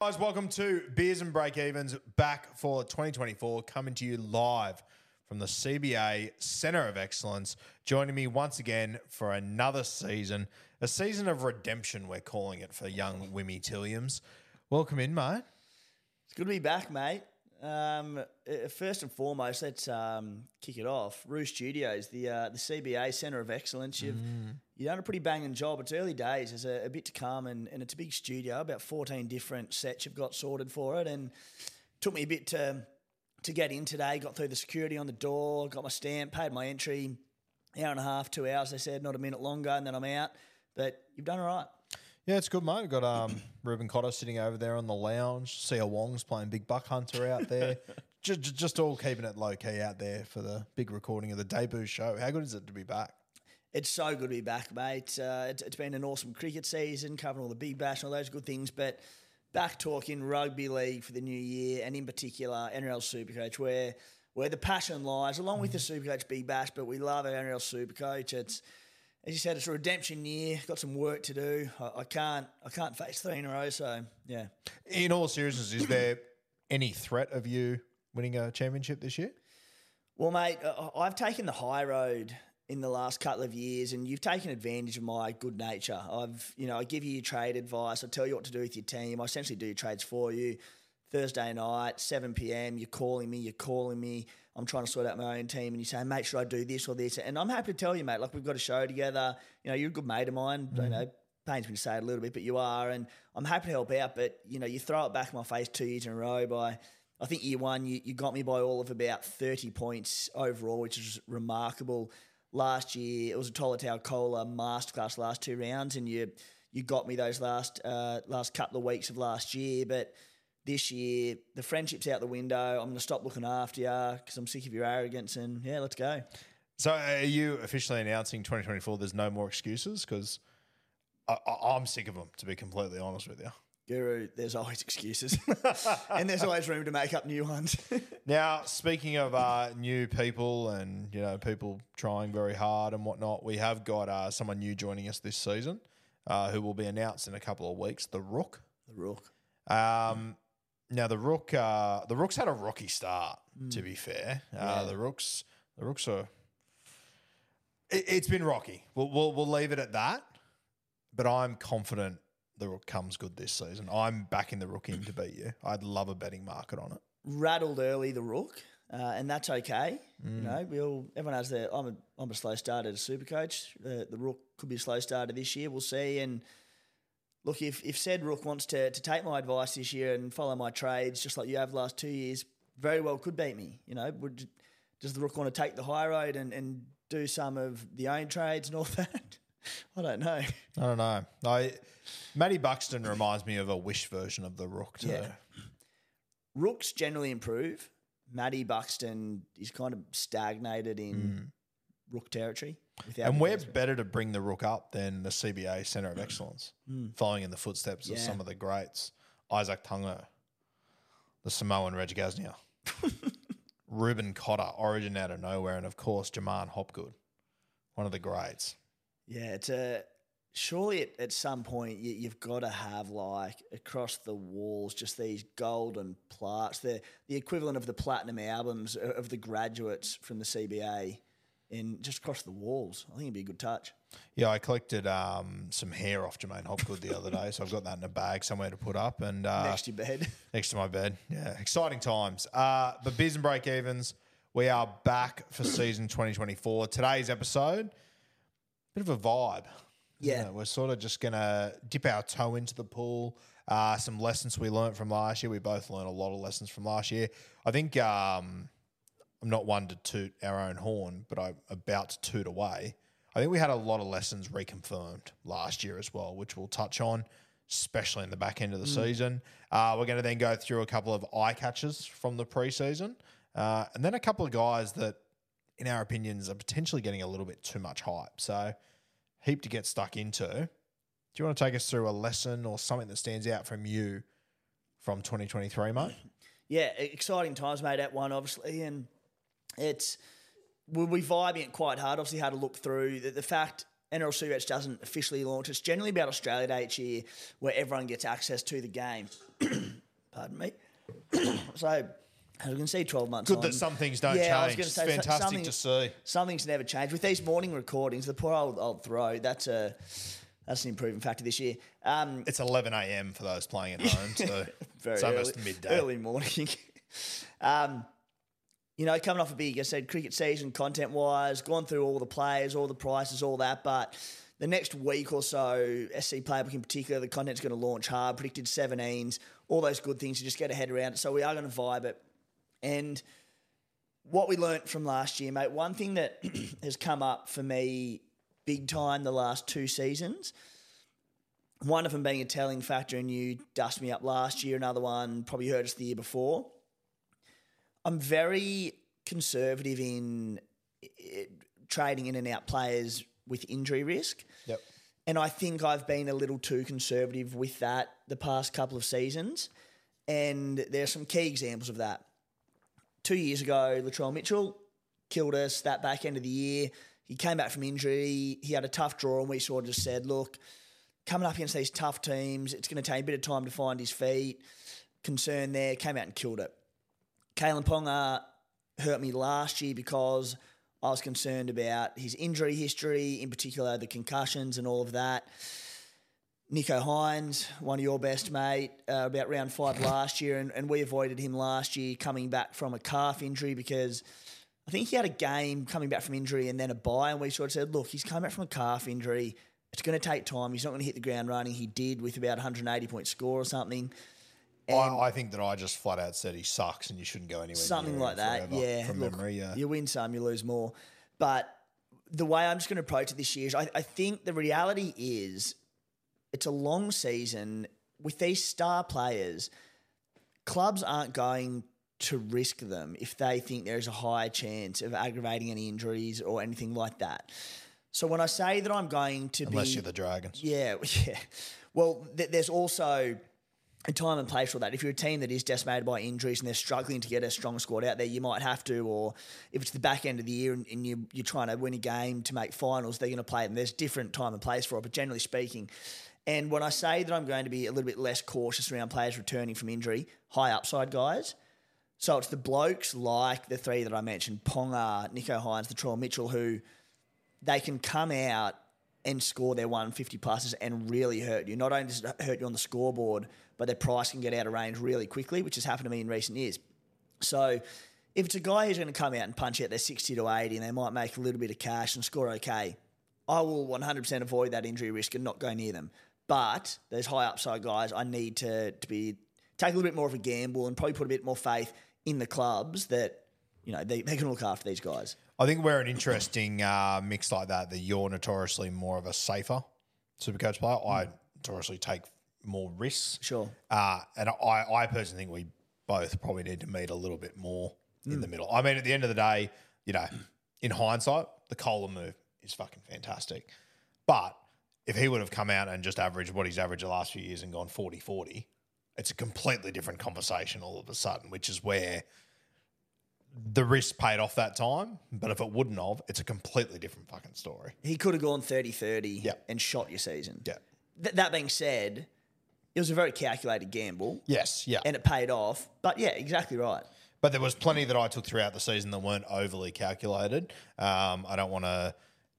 Guys, welcome to Beers and Break Evens back for 2024, coming to you live from the CBA Centre of Excellence. Joining me once again for another season, a season of redemption, we're calling it for young Wimmy Tilliams. Welcome in, mate. It's good to be back, mate. Um, uh, first and foremost, let's um, kick it off. Roo Studios, the uh, the CBA Centre of Excellence. You've you've done a pretty banging job. It's early days. There's a, a bit to come, and, and it's a big studio. About 14 different sets you've got sorted for it, and took me a bit to to get in today. Got through the security on the door, got my stamp, paid my entry. Hour and a half, two hours. They said not a minute longer, and then I'm out. But you've done all right. Yeah, it's good, mate. We've got um, Reuben Cotter sitting over there on the lounge. Siua Wong's playing Big Buck Hunter out there. just, just all keeping it low key out there for the big recording of the debut show. How good is it to be back? It's so good to be back, mate. Uh, it's, it's been an awesome cricket season, covering all the big bash and all those good things. But back talking rugby league for the new year, and in particular NRL Supercoach, where where the passion lies, along with the Supercoach Big Bash. But we love our NRL Supercoach. It's as you said, it's a redemption year. Got some work to do. I, I can't I can't face three in a row. So yeah, In all seriousness, is there any threat of you winning a championship this year? Well, mate, I've taken the high road in the last couple of years, and you've taken advantage of my good nature. I've, you know, I give you your trade advice. I tell you what to do with your team. I essentially do your trades for you. Thursday night, 7 p.m., you're calling me, you're calling me. I'm trying to sort out my own team, and you say, mate, should I do this or this? And I'm happy to tell you, mate, like we've got a show together. You know, you're a good mate of mine. You know, pains me to say it a little bit, but you are, and I'm happy to help out. But you know, you throw it back in my face two years in a row by, I think year one you, you got me by all of about 30 points overall, which is remarkable. Last year it was a Tolutau Koula masterclass last two rounds, and you you got me those last uh, last couple of weeks of last year, but. This year, the friendship's out the window. I'm going to stop looking after you because I'm sick of your arrogance. And yeah, let's go. So, are you officially announcing 2024? There's no more excuses because I'm sick of them. To be completely honest with you. Guru, there's always excuses, and there's always room to make up new ones. Now, speaking of uh, new people and you know people trying very hard and whatnot, we have got uh, someone new joining us this season, uh, who will be announced in a couple of weeks. The Rook. the Rook. Um, now the Rook, uh, the Rooks had a rocky start. To be fair, uh, Yeah. the Rooks, the Rooks are. It, it's been rocky. We'll, we'll we'll leave it at that. But I'm confident the Rook comes good this season. I'm backing the Rook in to beat you. I'd love a betting market on it. rattled early the rook, uh, and that's okay. You know, we'll everyone has their. I'm a I'm a slow starter as super coach. The the rook could be a slow starter this year. We'll see. And look, if if said rook wants to to take my advice this year and follow my trades, just like you have the last two years, very well could beat me. You know, would does the rook want to take the high road and and do some of the own trades and all that? I don't know. I don't know. I Matty Buxton reminds me of a wish version of the Rook. Too. Yeah. Rooks generally improve. Matty Buxton is kind of stagnated in hmm. rook territory. Mm. And we're better to bring the Rook up than the CBA Centre of Excellence, following in the footsteps of Yeah. some of the greats. Isaac Tungo, the Samoan Reg Gasnier, Reuben Cotter, origin out of nowhere, and of course, Jaman Hopgood, one of the greats. Yeah, it's a surely at, at some point you, you've got to have like across the walls just these golden plaques. The the equivalent of the platinum albums o- of the graduates from the CBA. And just across the walls. I think it'd be a good touch. Yeah, I collected um, some hair off Jermaine Hopgood the other day, so I've got that in a bag somewhere to put up and uh, Next to your bed. next to my bed. Yeah, exciting times. Uh, but beers and break evens, we are back for season 2024. Today's episode, bit of a vibe. Yeah. we're sort of just gonna dip our toe into the pool. Uh, some lessons we learnt from last year. We both learned a lot of lessons from last year. I think um, I'm not one to toot our own horn, but I'm about to toot away. I think we had a lot of lessons reconfirmed last year as well, which we'll touch on, especially in the back end of the season. Uh, we're going to then go through a couple of eye catches from the preseason, uh, and then a couple of guys that, in our opinions, are potentially getting a little bit too much hype. So, heap to get stuck into. Do you want to take us through a lesson or something that stands out from you from 2023, mate? Yeah, exciting times, mate. At one, obviously, and it's we'll be vibing it quite hard. Obviously, had to look through the, the fact NRL Supercoach doesn't officially launch. It's generally about Australia Day each year, where everyone gets access to the game. Pardon me. so, as we can see, twelve months. Good on, that some things don't Yeah, I was change. gonna It's say, so- fantastic something- to see. Something's never changed with these morning recordings. The poor old old throat. That's a that's an improving factor this year. Um, It's 11 a.m. for those playing at home, so very it's almost early, midday. early morning. um, you know, coming off a big, I said, cricket season, content wise, gone through all the players, all the prices, all that. But the next week or so, SC Playbook in particular, the content's going to launch hard, predicted 17s, all those good things to just get a head around it. So we are going to vibe it. And what we learnt from last year, mate, one thing that has come up for me big time the last two seasons one of them being a telling factor, and you dust me up last year. Another one probably heard us the year before. I'm very conservative in eh, trading in and out players with injury risk. Yep. And I think I've been a little too conservative with that the past couple of seasons. And there's some key examples of that. Two years ago, Latrell Mitchell killed us that back end of the year. He came back from injury. He had a tough draw, and we sort of just said, look, coming up against these tough teams, it's going to take a bit of time to find his feet. Concern there, came out and killed it. Kalyn Ponga hurt me last year because I was concerned about his injury history, in particular the concussions and all of that. Nicho Hynes, one of your best mate, uh, about round five last year, and, and we avoided him last year coming back from a calf injury because I think he had a game coming back from injury and then a bye, and we sort of said, look, he's coming back from a calf injury. It's going to take time. He's not going to hit the ground running. He did with about 180 point score or something. I, I think that I just flat out said he sucks and you shouldn't go anywhere. something near like him that. forever, Yeah, from Look, memory. Yeah, You win some, you lose more. But the way I'm just going to approach it this year is I, I think the reality is it's a long season with these star players. Clubs aren't going to risk them if they think there's a high chance of aggravating any injuries or anything like that. So when I say that I'm going to unless be you're the Dragons. yeah, yeah. Well, th- there's also a time and place for that. If you're a team that is decimated by injuries and they're struggling to get a strong squad out there, you might have to. Or if it's the back end of the year and, and you, you're trying to win a game to make finals, they're going to play them. There's different time and place for it, but generally speaking. And when I say that I'm going to be a little bit less cautious around players returning from injury, high upside guys. So it's the blokes like the three that I mentioned, Ponga, Nicho Hynes, the Troy Mitchell, who they can come out and score their 150 pluses and really hurt you. Not only does it hurt you on the scoreboard, but their price can get out of range really quickly, which has happened to me in recent years. So if it's a guy who's going to come out and punch out their 60 to 80 and they might make a little bit of cash and score okay, I will 100% avoid that injury risk and not go near them. But those high upside guys, I need to, to be take a little bit more of a gamble and probably put a bit more faith in the clubs that you know they, they can look after these guys. I think we're an interesting uh, mix like that. That you're notoriously more of a safer supercoach player. I notoriously take more risks. Sure. Uh, and I, I personally think we both probably need to meet a little bit more in the middle. I mean, at the end of the day, you know, in hindsight, the Koula move is fucking fantastic. But if he would have come out and just averaged what he's averaged the last few years and gone 40 40, it's a completely different conversation all of a sudden, which is where the risk paid off that time. But if it wouldn't have, it's a completely different fucking story. He could have gone 30 30 Yeah. and shot your season. Yeah. Th- that being said, it was a very calculated gamble Yes. Yeah. and it paid off. But yeah, exactly right. But there was plenty that I took throughout the season that weren't overly calculated. Um, I don't want to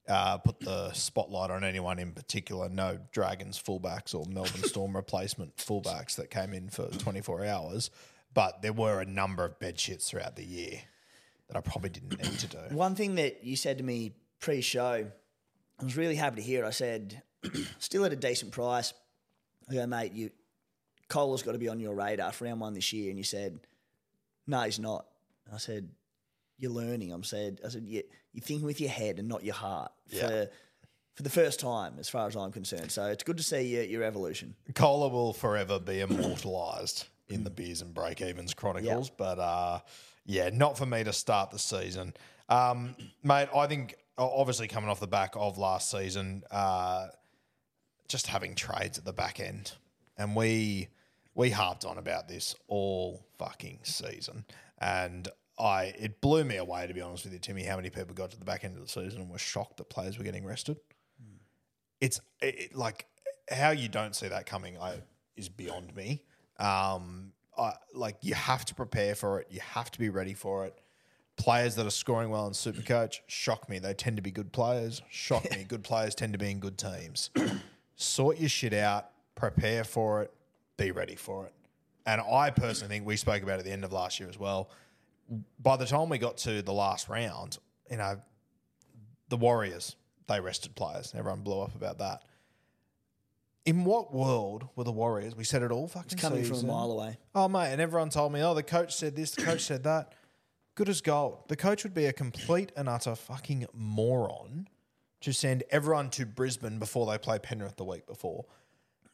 uh, put the spotlight on anyone in particular. No Dragons fullbacks or Melbourne Storm replacement fullbacks that came in for 24 hours. But there were a number of bed shits throughout the year that I probably didn't need to do. One thing that you said to me pre-show, I was really happy to hear. it. I said, still at a decent price. I go, mate, you Koula's got to be on your radar for round one this year. And you said, no, he's not. And I said, you're learning. I'm said, I said, you, you're thinking with your head and not your heart for, Yeah. for for the first time, as far as I'm concerned. So it's good to see your, your evolution. Koula will forever be immortalised in the Beers and Break Evens Chronicles, but uh, yeah, not for me to start the season. Um, mate, I think obviously coming off the back of last season, uh, just having trades at the back end, and we we harped on about this all fucking season, and I it blew me away to be honest with you, Timmy, how many people got to the back end of the season and were shocked that players were getting rested it's it, it- like how you don't see that coming I, is beyond me. Um, I, like you have to prepare for it. You have to be ready for it. Players that are scoring well in Supercoach shock me. They tend to be good players. Shock me. Good players tend to be in good teams. Sort your shit out. Prepare for it. Be ready for it. And I personally think we spoke about it at the end of last year as well. By the time we got to the last round, you know, the Warriors, they rested players. Everyone blew up about that. In what world were the Warriors? We said it all fucking It's coming from a mile away. Oh mate, and everyone told me, oh, the coach said this, the coach said that. Good as gold. The coach would be a complete and utter fucking moron to send everyone to Brisbane before they play Penrith the week before.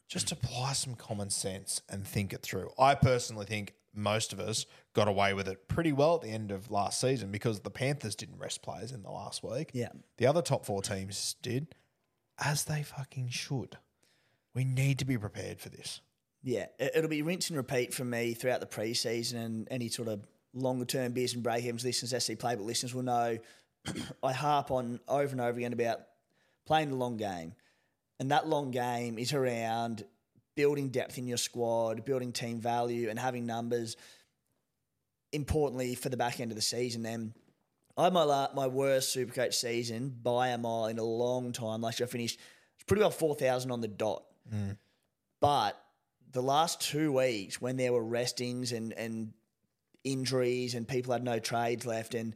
Just apply some common sense and think it through. I personally think most of us got away with it pretty well at the end of last season because the Panthers didn't rest players in the last week. Yeah. The other top four teams did, as they fucking should. We need to be prepared for this. Yeah, it- it'll be rinse and repeat for me throughout the preseason and any sort of longer term beers and breakevens listeners, SC Playbook listeners will know I harp on over and over again about playing the long game. And that long game is around building depth in your squad, building team value, and having numbers. Importantly, for the back end of the season, then I had my my worst Supercoach season by a mile in a long time. Last year, I finished pretty well four thousand on the dot. Mm. But the last two weeks, when there were restings and, and injuries and people had no trades left, and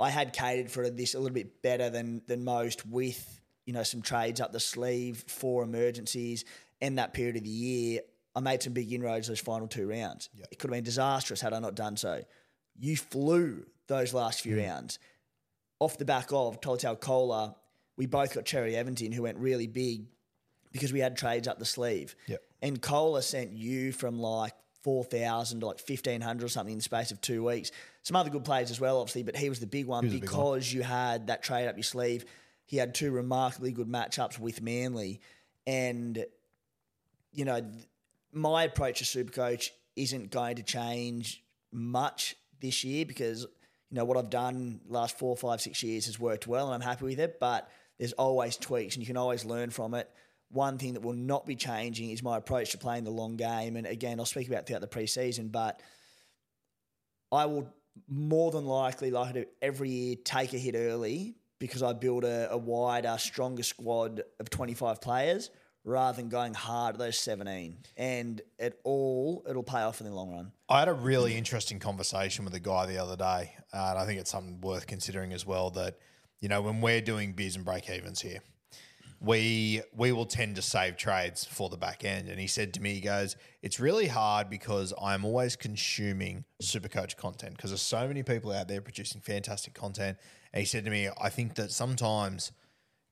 I had catered for this a little bit better than than most with you know some trades up the sleeve for emergencies and that period of the year. I made some big inroads those final two rounds. It could have been disastrous had I not done so. You flew those last few hmm. rounds off the back of Tolutau Koula. We both got Cherry Evans in, who went really big because we had trades up the sleeve. Yep. And Koula sent you from like 4,000 to like 1,500 or something in the space of two weeks. Some other good players as well, obviously, but he was the big one the big because you had that trade up your sleeve. He had two remarkably good matchups with Manly. And, you know, th- my approach to Supercoach isn't going to change much this year because, you know, what I've done last four, five, six years has worked well and I'm happy with it. But there's always tweaks and you can always learn from it. One thing that will not be changing is my approach to playing the long game. And again, I'll speak about throughout the preseason, but I will more than likely, like I do every year, take a hit early because I build a, a wider, stronger squad of 25 players rather than going hard at those 17. And it all, it'll pay off in the long run. I had a really interesting conversation with a guy the other day, uh, and I think it's something worth considering as well. That you know, when we're doing beers and break evens here, we we will tend to save trades for the back end. And he said to me, he goes, "It's really hard because I'm always consuming Supercoach content because there's so many people out there producing fantastic content." And he said to me, "I think that sometimes."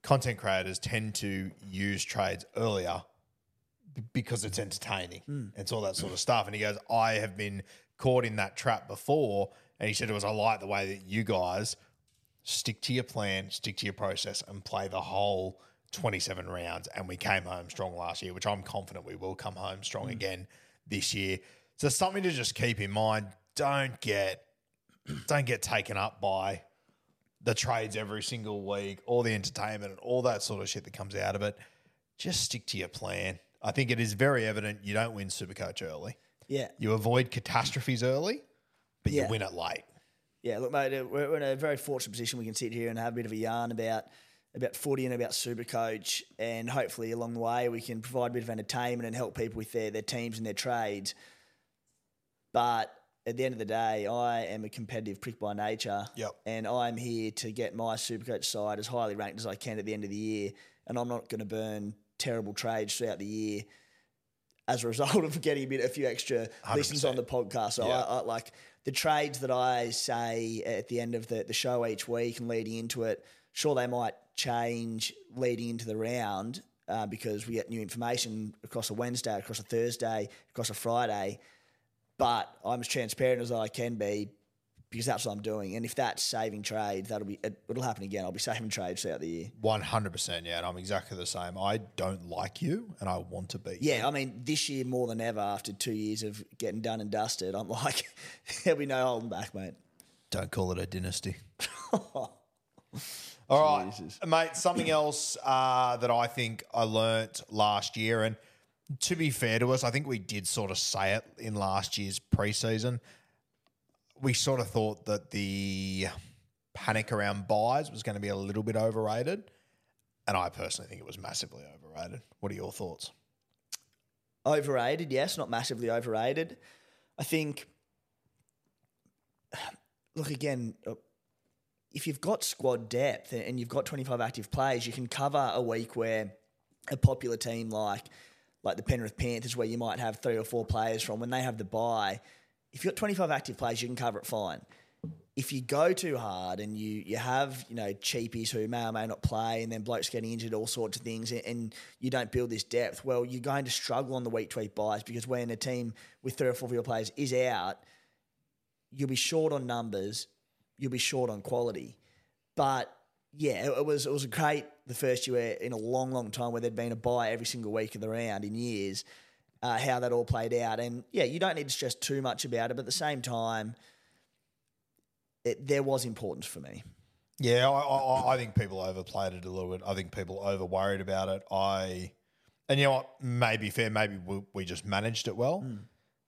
Content creators tend to use trades earlier b- because it's entertaining. Hmm. It's all that sort of stuff. And he goes, I have been caught in that trap before. And he said it was, I like the way that you guys stick to your plan, stick to your process, and play the whole 27 rounds. And we came home strong last year, which I'm confident we will come home strong mm. again this year. So something to just keep in mind. Don't get don't get taken up by the trades every single week, all the entertainment and all that sort of shit that comes out of it. Just stick to your plan. I think it is very evident you don't win Supercoach early. Yeah. You avoid catastrophes early but Yeah. you win it late. Yeah, look, mate, we're in a very fortunate position. We can sit here and have a bit of a yarn about about footy and about Supercoach, and hopefully along the way we can provide a bit of entertainment and help people with their, their teams and their trades. But at the end of the day, I am a competitive prick by nature, Yep. and I'm here to get my Supercoach side as highly ranked as I can at the end of the year, and I'm not going to burn terrible trades throughout the year as a result of getting a bit a few extra listens on the podcast. So Yeah. I, I like the trades that I say at the end of the, the show each week and leading into it. Sure, they might change leading into the round uh, because we get new information across a Wednesday, across a Thursday, across a Friday. But I'm as transparent as I can be because that's what I'm doing. And if that's saving trades, that'll be it, it'll happen again. I'll be saving trades throughout the year. One hundred percent, yeah, and I'm exactly the same. I don't like you, and I want to be. Yeah, I mean, this year more than ever, after two years of getting done and dusted, I'm like, there'll be no holding back, mate. Don't call it a dynasty. All right, mate. Something else uh, that I think I learnt last year, and to be fair to us, I think we did sort of say it in last year's preseason. We sort of thought that the panic around buys was going to be a little bit overrated, and I personally think it was massively overrated. What are your thoughts? Overrated, yes, not massively overrated. I think, look, again, if you've got squad depth and you've got 25 active players, you can cover a week where a popular team like like the Penrith Panthers, where you might have three or four players from, when they have the buy, if you've got 25 active players, you can cover it fine. If you go too hard and you you have you know cheapies who may or may not play, and then blokes getting injured, all sorts of things, and- and you don't build this depth, well, you're going to struggle on the week to week buys because when a team with three or four of your players is out, you'll be short on numbers, you'll be short on quality. But yeah, it, it was it was great the first year in a long, long time where there'd been a buy every single week of the round in years. Uh, how that all played out, and yeah, you don't need to stress too much about it, but at the same time, it, there was importance for me. Yeah, I, I, I think people overplayed it a little bit. I think people over worried about it. I, and you know what? Maybe fair. Maybe we, we just managed it well. Hmm.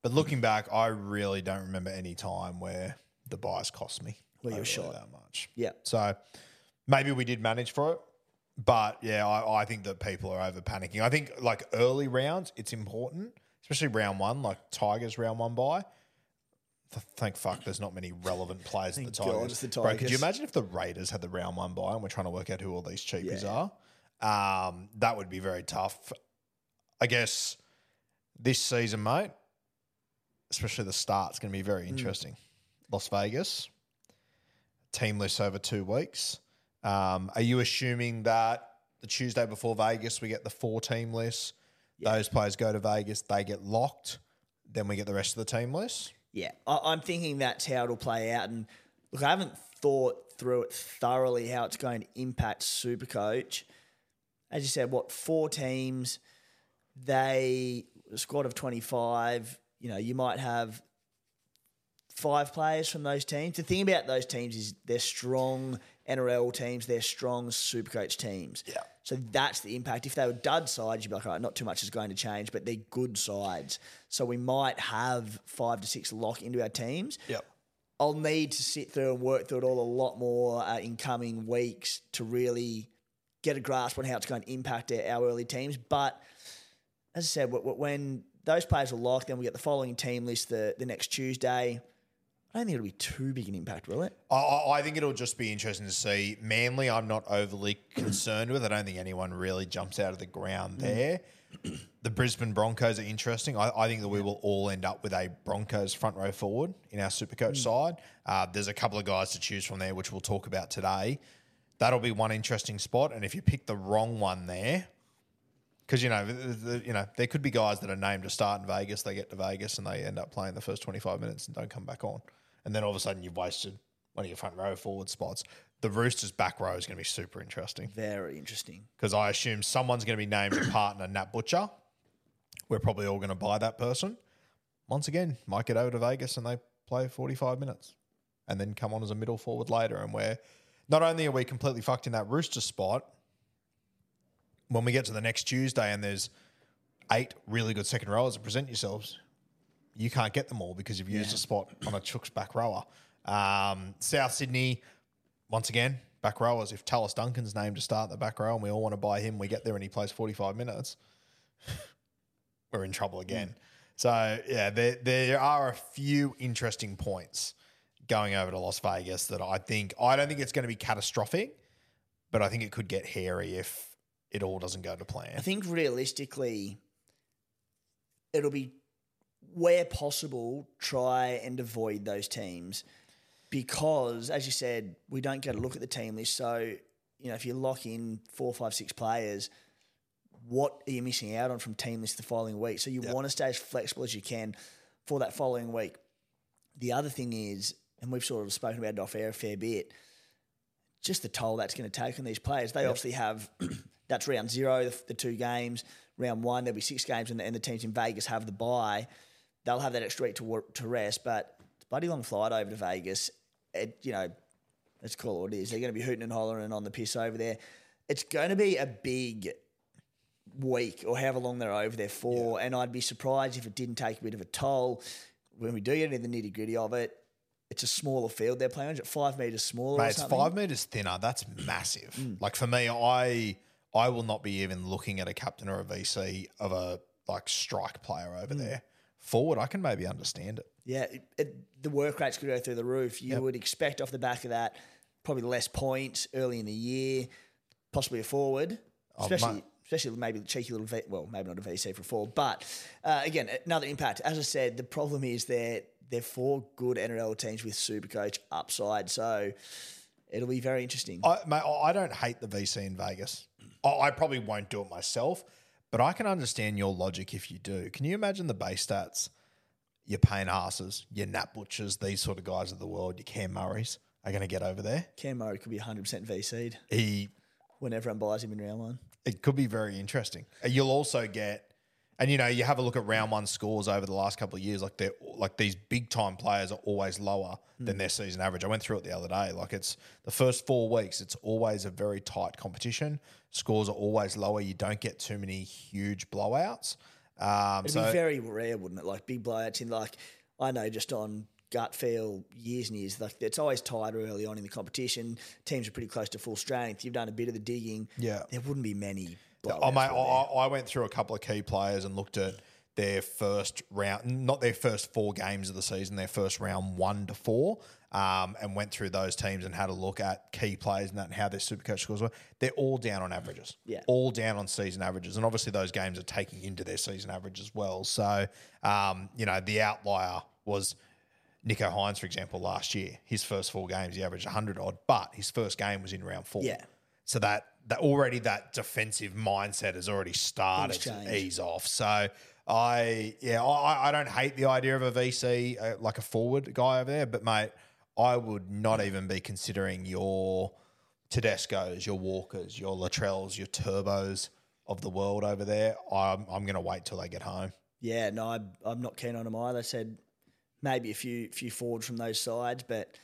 But looking back, I really don't remember any time where the bias cost me. Where you were overly short. that much. Yeah, So maybe we did manage for it. But yeah, I, I think that people are over panicking. I think like early rounds, it's important, especially round one, like Tigers round one by. Th- Thank fuck, there's not many relevant players at the Thank God Tigers. the Bro, could you Tigers. imagine if the Raiders had the round one by and we're trying to work out who all these cheapies are? Um, that would be very tough. I guess this season, mate, especially the start, start's going to be very Hmm. interesting. Las Vegas, team list over two weeks. Um, are you assuming that the Tuesday before Vegas we get the four team list? Those players go to Vegas, they get locked. Then we get the rest of the team list. Yeah, I, I'm thinking that's how it'll play out. And look, I haven't thought through it thoroughly how it's going to impact Supercoach. As you said, what four teams? They a squad of 25. You know, you might have five players from those teams. The thing about those teams is they're strong NRL teams. They're strong Supercoach teams. Yeah. So that's the impact. If they were dud sides, you'd be like, all right, not too much is going to change, but they're good sides. So we might have five to six lock into our teams. Yep. I'll need to sit through and work through it all a lot more uh, in coming weeks to really get a grasp on how it's going to impact our, early teams. But as I said, wh- wh- when those players are locked, then we get the following team list the, the next Tuesday. I don't think it'll be too big an impact, will it? I- I, I think it'll just be interesting to see. Manly, I'm not overly concerned with. I don't think anyone really jumps out of the ground there. The Brisbane Broncos are interesting. I, I think that we will all end up with a Broncos front row forward in our Supercoach side. Uh, there's a couple of guys to choose from there, which we'll talk about today. That'll be one interesting spot. And if you pick the wrong one there, because you know, the, the- you know, there could be guys that are named to start in Vegas. They get to Vegas and they end up playing the first 25 minutes and don't come back on. And then all of a sudden, you've wasted one of your front row forward spots. The Roosters back row is going to be super interesting Very interesting. because I assume someone's going to be named a partner, Nat Butcher. We're probably all going to buy that person. Once again, might get over to Vegas and they play 45 minutes and then come on as a middle forward later. And we're not only are we completely fucked in that Rooster spot, when we get to the next Tuesday and there's eight really good second rowers that present yourselves, you can't get them all because you've used a spot on a Chook's back rower. Um, South Sydney, once again, back rowers. If Tallis Duncan's named to start the back row and we all want to buy him, we get there and he plays 45 minutes, we're in trouble again. So, yeah, there, there are a few interesting points going over to Las Vegas that I think, I don't think it's going to be catastrophic, but I think it could get hairy if it all doesn't go to plan. I think realistically, it'll be where possible, try and avoid those teams because, as you said, we don't get a look at the team list. So, you know, if you lock in four, five, six players, what are you missing out on from team list the following week? So you want to stay as flexible as you can for that following week. The other thing is, and we've sort of spoken about it off air a fair bit, just the toll that's going to take on these players. They obviously have that's round zero, the, the two games. Round one, there'll be six games, and the, and the teams in Vegas have the bye. They'll have that extra week to work, to rest, but bloody long flight over to Vegas. It, you know, let's call it what it is. They're going to be hooting and hollering on the piss over there. It's going to be a big week or however long they're over there for, and I'd be surprised if it didn't take a bit of a toll. When we do get into the nitty gritty of it, it's a smaller field they're playing. Is it five meters smaller? or Mate, it's five meters thinner. That's massive. Mm. Like for me, I I will not be even looking at a captain or a VC of a like strike player over mm. there. Forward, I can maybe understand it. Yeah, it, it, the work rates could go through the roof. You Yep. would expect off the back of that probably less points early in the year, possibly a forward, especially mate. especially maybe the cheeky little v, well maybe not a VC for forward, but uh, again another impact. As I said, the problem is they're they're four good NRL teams with super coach upside, so it'll be very interesting. I, mate, I I don't hate the VC in Vegas. I, I probably won't do it myself, but I can understand your logic if you do. Can you imagine the base stats? Your Payne Haas's, your Nat Butchers, these sort of guys of the world, your Cam Murray's are going to get over there. Cam Murray could be 100% VC'd He when everyone buys him in round one. it could be very interesting. You'll also get, and you know, you have a look at round one scores over the last couple of years. Like they're like these big time players are always lower than their season average. I went through it the other day. Like it's the first four weeks, it's always a very tight competition. Scores are always lower. You don't get too many huge blowouts. Um, It'd so be very rare, wouldn't it? Like big blowouts in like I know just on gut feel years and years. Like it's always tighter early on in the competition. Teams are pretty close to full strength. You've done a bit of the digging. Yeah. there wouldn't be many. Blowouts, mate, I. I went through a couple of key players and looked at their first round, not their first four games of the season, their first round one to four, um, and went through those teams and had a look at key players and that and how their supercoach scores were. They're all down on averages. Yeah. All down on season averages. And obviously those games are taking into their season average as well. So, um, you know, the outlier was Nicho Hynes, for example, last year. His first four games, he averaged 100 odd, but his first game was in round four. Yeah. So that that already that defensive mindset has already started to ease off. So I yeah I, I don't hate the idea of a VC uh, like a forward guy over there, but mate, I would not even be considering your Tedesco's, your Walkers, your Latrells, your Turbos of the world over there. I'm I'm going to wait till they get home. Yeah, no, I'm, I'm not keen on them either. I said maybe a few few forwards from those sides, but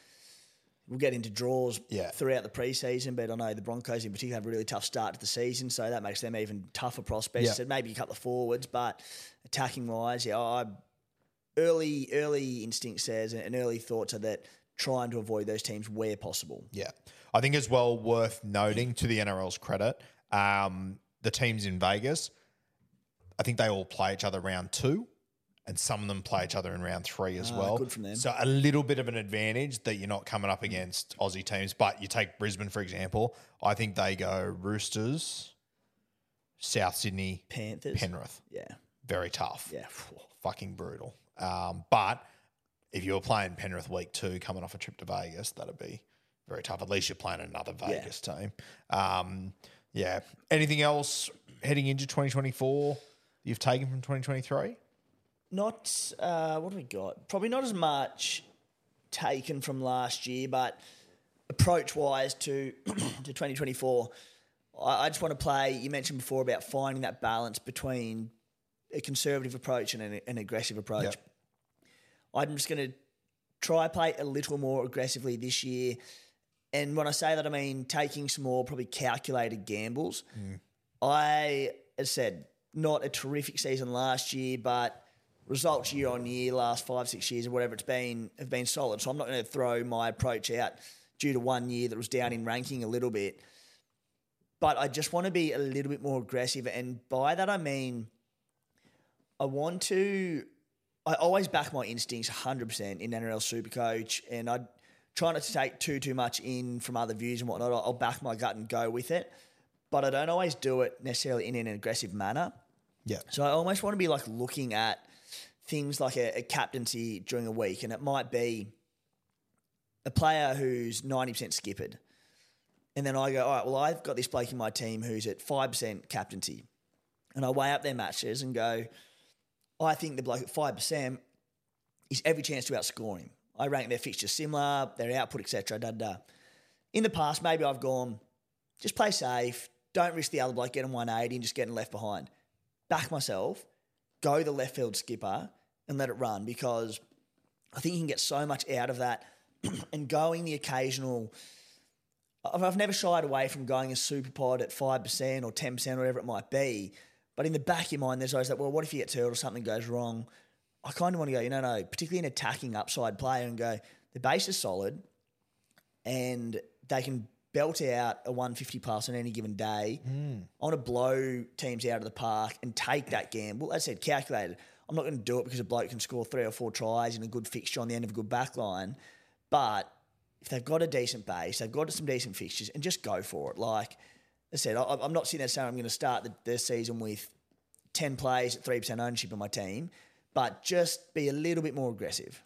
we'll get into draws Yeah. throughout the preseason. But I know the Broncos in particular have a really tough start to the season, so that makes them even tougher prospects. Yeah. Said maybe a couple of forwards, but attacking wise, yeah, I early early instinct says and early thoughts are that trying to avoid those teams where possible. Yeah. I think as well worth noting to the NRL's credit, um, the teams in Vegas, I think they all play each other round two, and some of them play each other in round three as Ah, well. good from them. So a little bit of an advantage that you're not coming up against Aussie teams. But you take Brisbane, for example, I think they go Roosters, South Sydney, Panthers, Penrith. yeah, Very tough. yeah. Fucking brutal. Um, but if you were playing Penrith week two coming off a trip to Vegas, that'd be very tough. At least you're playing another Vegas team. Um, yeah. Anything else heading into 2024 you've taken from 2023? Not uh, what have we got? Probably not as much taken from last year, but approach wise to to 2024, I, I just want to play. You mentioned before about finding that balance between a conservative approach and an, an aggressive approach. Yep. I'm just going to try play a little more aggressively this year. And when I say that, I mean taking some more probably calculated gambles. I, as I said, not a terrific season last year, but results year on year, last five, six years or whatever it's been, have been solid. So I'm not going to throw my approach out due to one year that was down in ranking a little bit. But I just want to be a little bit more aggressive. And by that, I mean, I want to, I always back my instincts 100% in NRL Supercoach. And I try not to take too, too much in from other views and whatnot. I'll back my gut and go with it. But I don't always do it necessarily in an aggressive manner. Yeah. So I almost want to be like looking at things like a, a captaincy during a week, and it might be a player who's 90% skippered. And then I go, all right, well, I've got this bloke in my team who's at 5% captaincy. And I weigh up their matches and go, I think the bloke at 5% is every chance to outscore him. I rank their fixtures similar, their output, etc. Da, da. In the past, maybe I've gone, just play safe, don't risk the other bloke getting 180 and just getting left behind. Back myself, go the left field skipper and let it run because I think you can get so much out of that and going the occasional. I've never shied away from going a super pod at 5% or 10%, or whatever it might be. But in the back of your mind, there's always that, well, what if you get hurt or something goes wrong? I kind of want to go, you know, no, particularly an attacking upside player and go, the base is solid and they can belt out a 150 plus on any given day. I want to blow teams out of the park and take that gamble. As I said, calculated. I'm not going to do it because a bloke can score three or four tries in a good fixture on the end of a good back line. But if they've got a decent base, they've got some decent fixtures, and just go for it. Like I said, I, I'm not sitting there saying I'm going to start the, the season with 10 plays at 3% ownership of my team, but just be a little bit more aggressive.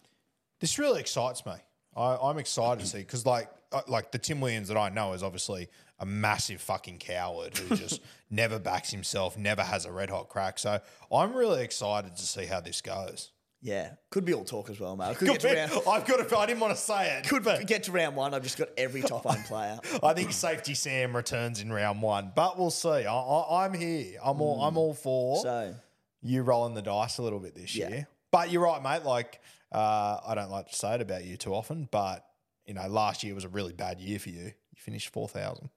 This really excites me. I, I'm excited to see because, like, like the Tim Williams that I know is obviously a massive fucking coward who just never backs himself, never has a red hot crack. So I'm really excited to see how this goes. Yeah, could be all talk as well, mate. Could Could get to be- round, I've got to. I didn't want to say it. could be. get to round one. I've just got every top end player. I think Safety Sam returns in round one, but we'll see. I, I, I'm here. I'm all. I'm all for So you rolling the dice a little bit this Yeah. year. But you're right, mate. Like uh, I don't like to say it about you too often, but you know, last year was a really bad year for you. You finished four thousand.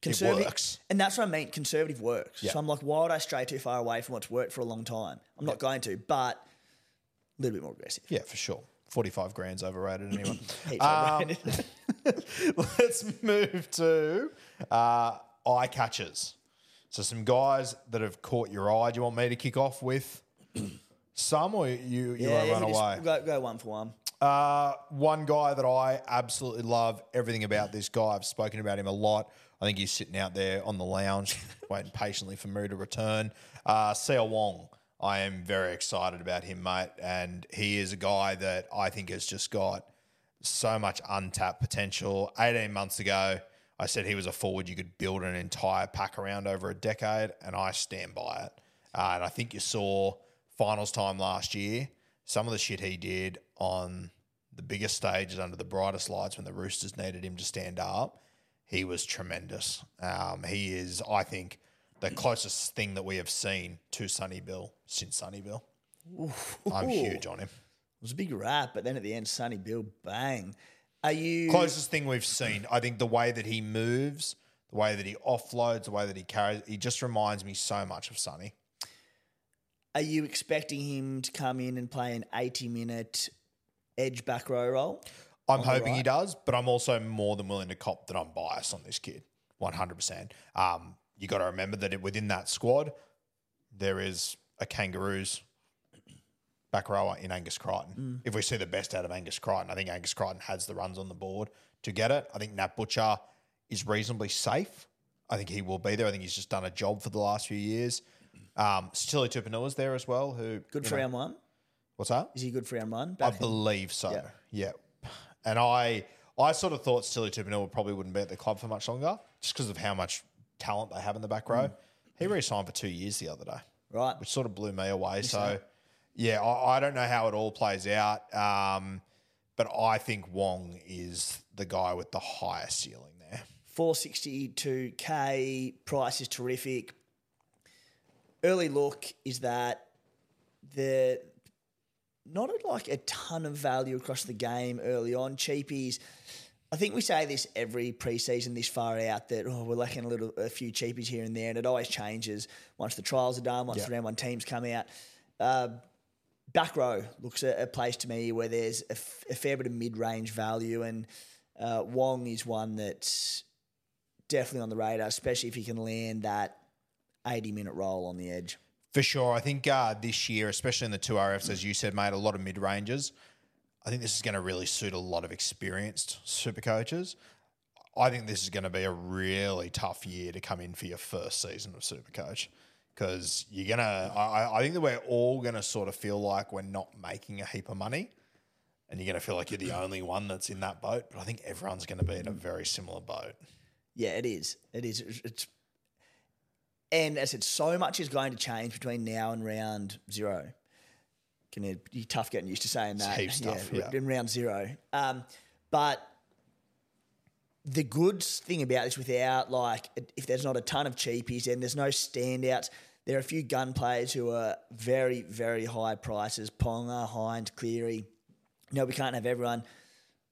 conservative, works. and that's what I mean. Conservative works. Yeah. So I'm like, why would I stray too far away from what's worked for a long time? I'm not going to, but a little bit more aggressive. Yeah, for sure. Forty-five grand's overrated anyway. Um. Let's move to uh, eye catchers. So some guys that have caught your eye. Do you want me to kick off with some, or you you want to run away? Go, go one for one. Uh, one guy that I absolutely love everything about this guy. I've spoken about him a lot. I think he's sitting out there on the lounge, waiting patiently for me to return. Uh, Siua Wong. I am very excited about him, mate. And he is a guy that I think has just got so much untapped potential. 18 months ago, I said he was a forward you could build an entire pack around over a decade, and I stand by it. Uh, and I think you saw finals time last year, some of the shit he did on the biggest stages under the brightest lights when the Roosters needed him to stand up. He was tremendous. Um, he is, I think, the closest thing that we have seen to Sonny Bill since Sonny Bill. I'm huge on him. It was a big rap, but then at the end, Sonny Bill, bang. Are you closest thing we've seen. I think the way that he moves, the way that he offloads, the way that he carries, he just reminds me so much of Sonny. Are you expecting him to come in and play an 80 minute edge back row role? I'm hoping he does, but I'm also more than willing to cop that I'm biased on this kid, 100%. Um, you got to remember that it, within that squad, there is a Kangaroos back rower in Angus Crichton. If we see the best out of Angus Crichton, I think Angus Crichton has the runs on the board to get it. I think Nat Butcher is reasonably safe. I think he will be there. I think he's just done a job for the last few years. Um, Sitili Tupouniua's there as well. Who Good for know- round one. What's that? Is he good for round one? I Back believe so. Yeah. Yeah. And I I sort of thought Sitili Tupouniua probably wouldn't be at the club for much longer just because of how much talent they have in the back row. He re-signed for two years the other day, right. which sort of blew me away. So, yeah, I, I don't know how it all plays out, um, but I think Wong is the guy with the highest ceiling there. 462k price is terrific. Early look is that the not like a ton of value across the game early on. Cheapies. I think we say this every preseason this far out that oh, we're lacking a little a few cheapies here and there, and it always changes once the trials are done, once Yeah. the round one teams come out. Uh, back row looks a, a place to me where there's a, f- a fair bit of mid range value, and uh, Wong is one that's definitely on the radar, especially if he can land that 80 minute role on the edge. For sure. I think uh, this year, especially in the two RFs, as you said, made a lot of mid ranges. I think this is going to really suit a lot of experienced super coaches. I think this is going to be a really tough year to come in for your first season of super coach because you're going to, I, I think that we're all going to sort of feel like we're not making a heap of money and you're going to feel like you're the only one that's in that boat. But I think everyone's going to be in a very similar boat. Yeah, it is. It is. It's and as I said, so much is going to change between now and round zero. Can you be tough getting used to saying It's that? heaps tough, yeah. In round zero. Um, but the good thing about this, without like, if there's not a ton of cheapies and there's no standouts, there are a few gun players who are very, very high prices. Ponga, Hynes, Cleary. No, we can't have everyone.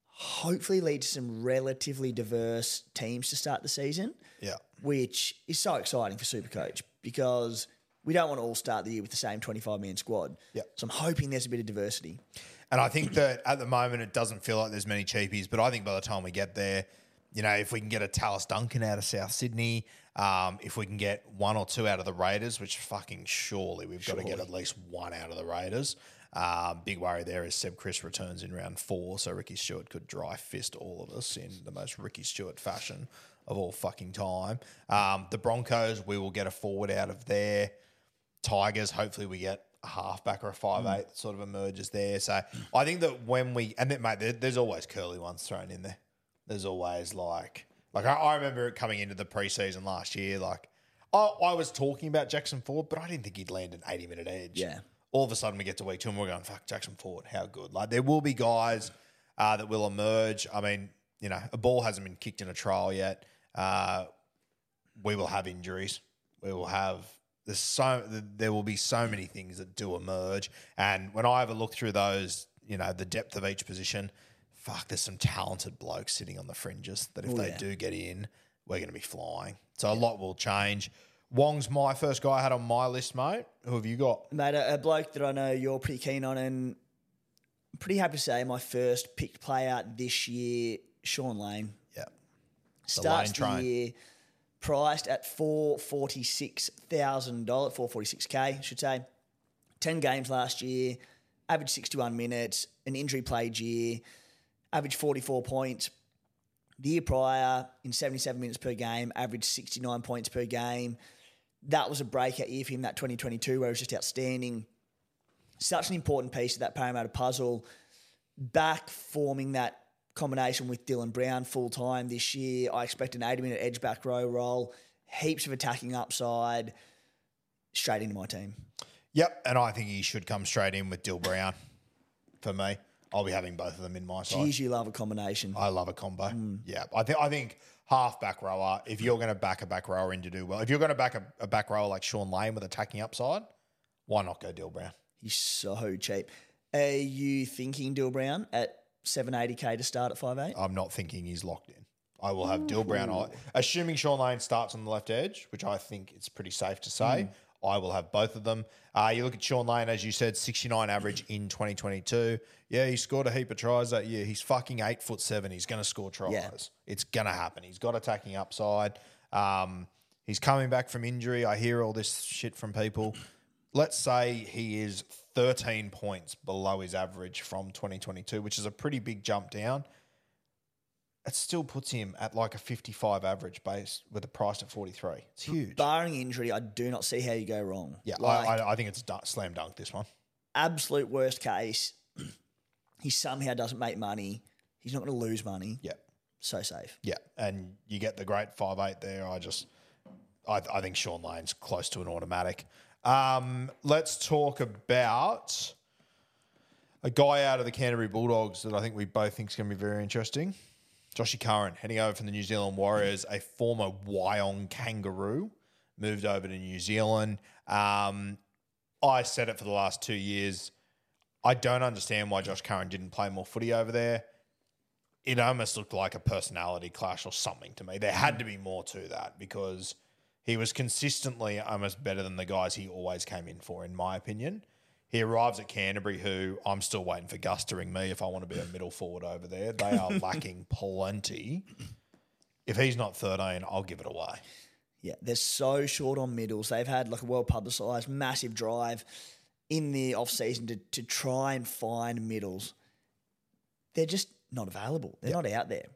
Hopefully, lead to some relatively diverse teams to start the season Yeah. Which is so exciting for Supercoach because we don't want to all start the year with the same 25 man squad. Yep. So I'm hoping there's a bit of diversity. And I think that at the moment it doesn't feel like there's many cheapies, but I think by the time we get there, you know, if we can get a Tallis Duncan out of South Sydney, um, if we can get one or two out of the Raiders, which fucking surely we've got to get at least one out of the Raiders. Um, big worry there is Seb Kris returns in round four, so Ricky Stuart could dry fist all of us in the most Ricky Stuart fashion of all fucking time. Um, the Broncos, we will get a forward out of there. Tigers, hopefully we get a halfback or a five eight that sort of emerges there. So I think that when we and then mate, there, there's always curly ones thrown in there. There's always like like I, I remember it coming into the preseason last year. Like I, I was talking about Jackson Ford, but I didn't think he'd land an 80 minute edge. Yeah. All of a sudden we get to week two and we're going fuck Jackson Ford, how good. Like there will be guys uh, that will emerge. I mean, you know, a ball hasn't been kicked in a trial yet. Uh, we will have injuries. We will have there's so there will be so many things that do emerge. And when I have a look through those, you know, the depth of each position, fuck, there's some talented blokes sitting on the fringes that if Oh, they yeah. do get in, we're going to be flying. So a lot will change. Wong's my first guy I had on my list, mate. Who have you got? Mate, a, a bloke that I know you're pretty keen on, and I'm pretty happy to say my first picked player this year, Shaun Lane. Starts Lane the, year priced at four forty six thousand dollars, four forty six k, I should say. Ten games last year, average sixty one minutes, an injury played year, average forty four points. The year prior, in seventy seven minutes per game, averaged sixty nine points per game. That was a breakout year for him. That twenty twenty two, where it was just outstanding. Such an important piece of that Parramatta puzzle. Back forming that combination with Dylan Brown full time this year. I expect an 80 minute edge back row role, heaps of attacking upside, straight into my team. Yep. And I think he should come straight in with Dill Brown for me. I'll be having both of them in my side. Geez, you love a combination. I love a combo. Hmm. Yeah, I think I think half back rower. If you're going to back a back rower in to do well, if you're going to back a, a back rower like Shaun Lane with attacking upside, why not go Dill Brown? He's so cheap. Are you thinking Dill Brown at 780k to start at 5'8? I'm not thinking he's locked in. I will have Dill Brown. I- Assuming Shaun Lane starts on the left edge, which I think it's pretty safe to say, I will have both of them. Uh, you look at Shaun Lane, as you said, 69 average in 2022. Yeah, he scored a heap of tries that year. He's fucking eight foot seven. He's going to score tries. Yeah. It's going to happen. He's got attacking upside. Um, he's coming back from injury. I hear all this shit from people. Let's say he is 13 points below his average from 2022, which is a pretty big jump down it still puts him at like a 55 average base with a price at 43. It's huge. Barring injury, I do not see how you go wrong. yeah, Like, I, I, I think it's a slam dunk this one. absolute worst case, he somehow doesn't make money. He's not going to lose money. Yeah, So safe. yeah, and you get the great five eight there. I just, I, I think Shaun Lane's close to an automatic. Um, let's talk about a guy out of the Canterbury Bulldogs that I think we both think is going to be very interesting. Joshy Curran heading over from the New Zealand Warriors, a former Wyong Kangaroo, moved over to New Zealand. Um, I said it for the last two years. I don't understand why Josh Curran didn't play more footy over there. It almost looked like a personality clash or something to me. There had to be more to that because he was consistently almost better than the guys he always came in for, in my opinion. He arrives at Canterbury, who I'm still waiting for Gus to ring me if I want to be a middle forward over there. They are lacking plenty. If he's not 13, I'll give it away. Yeah, they're so short on middles. They've had like a well publicised massive drive in the off season to, to try and find middles. They're just not available. They're not out there.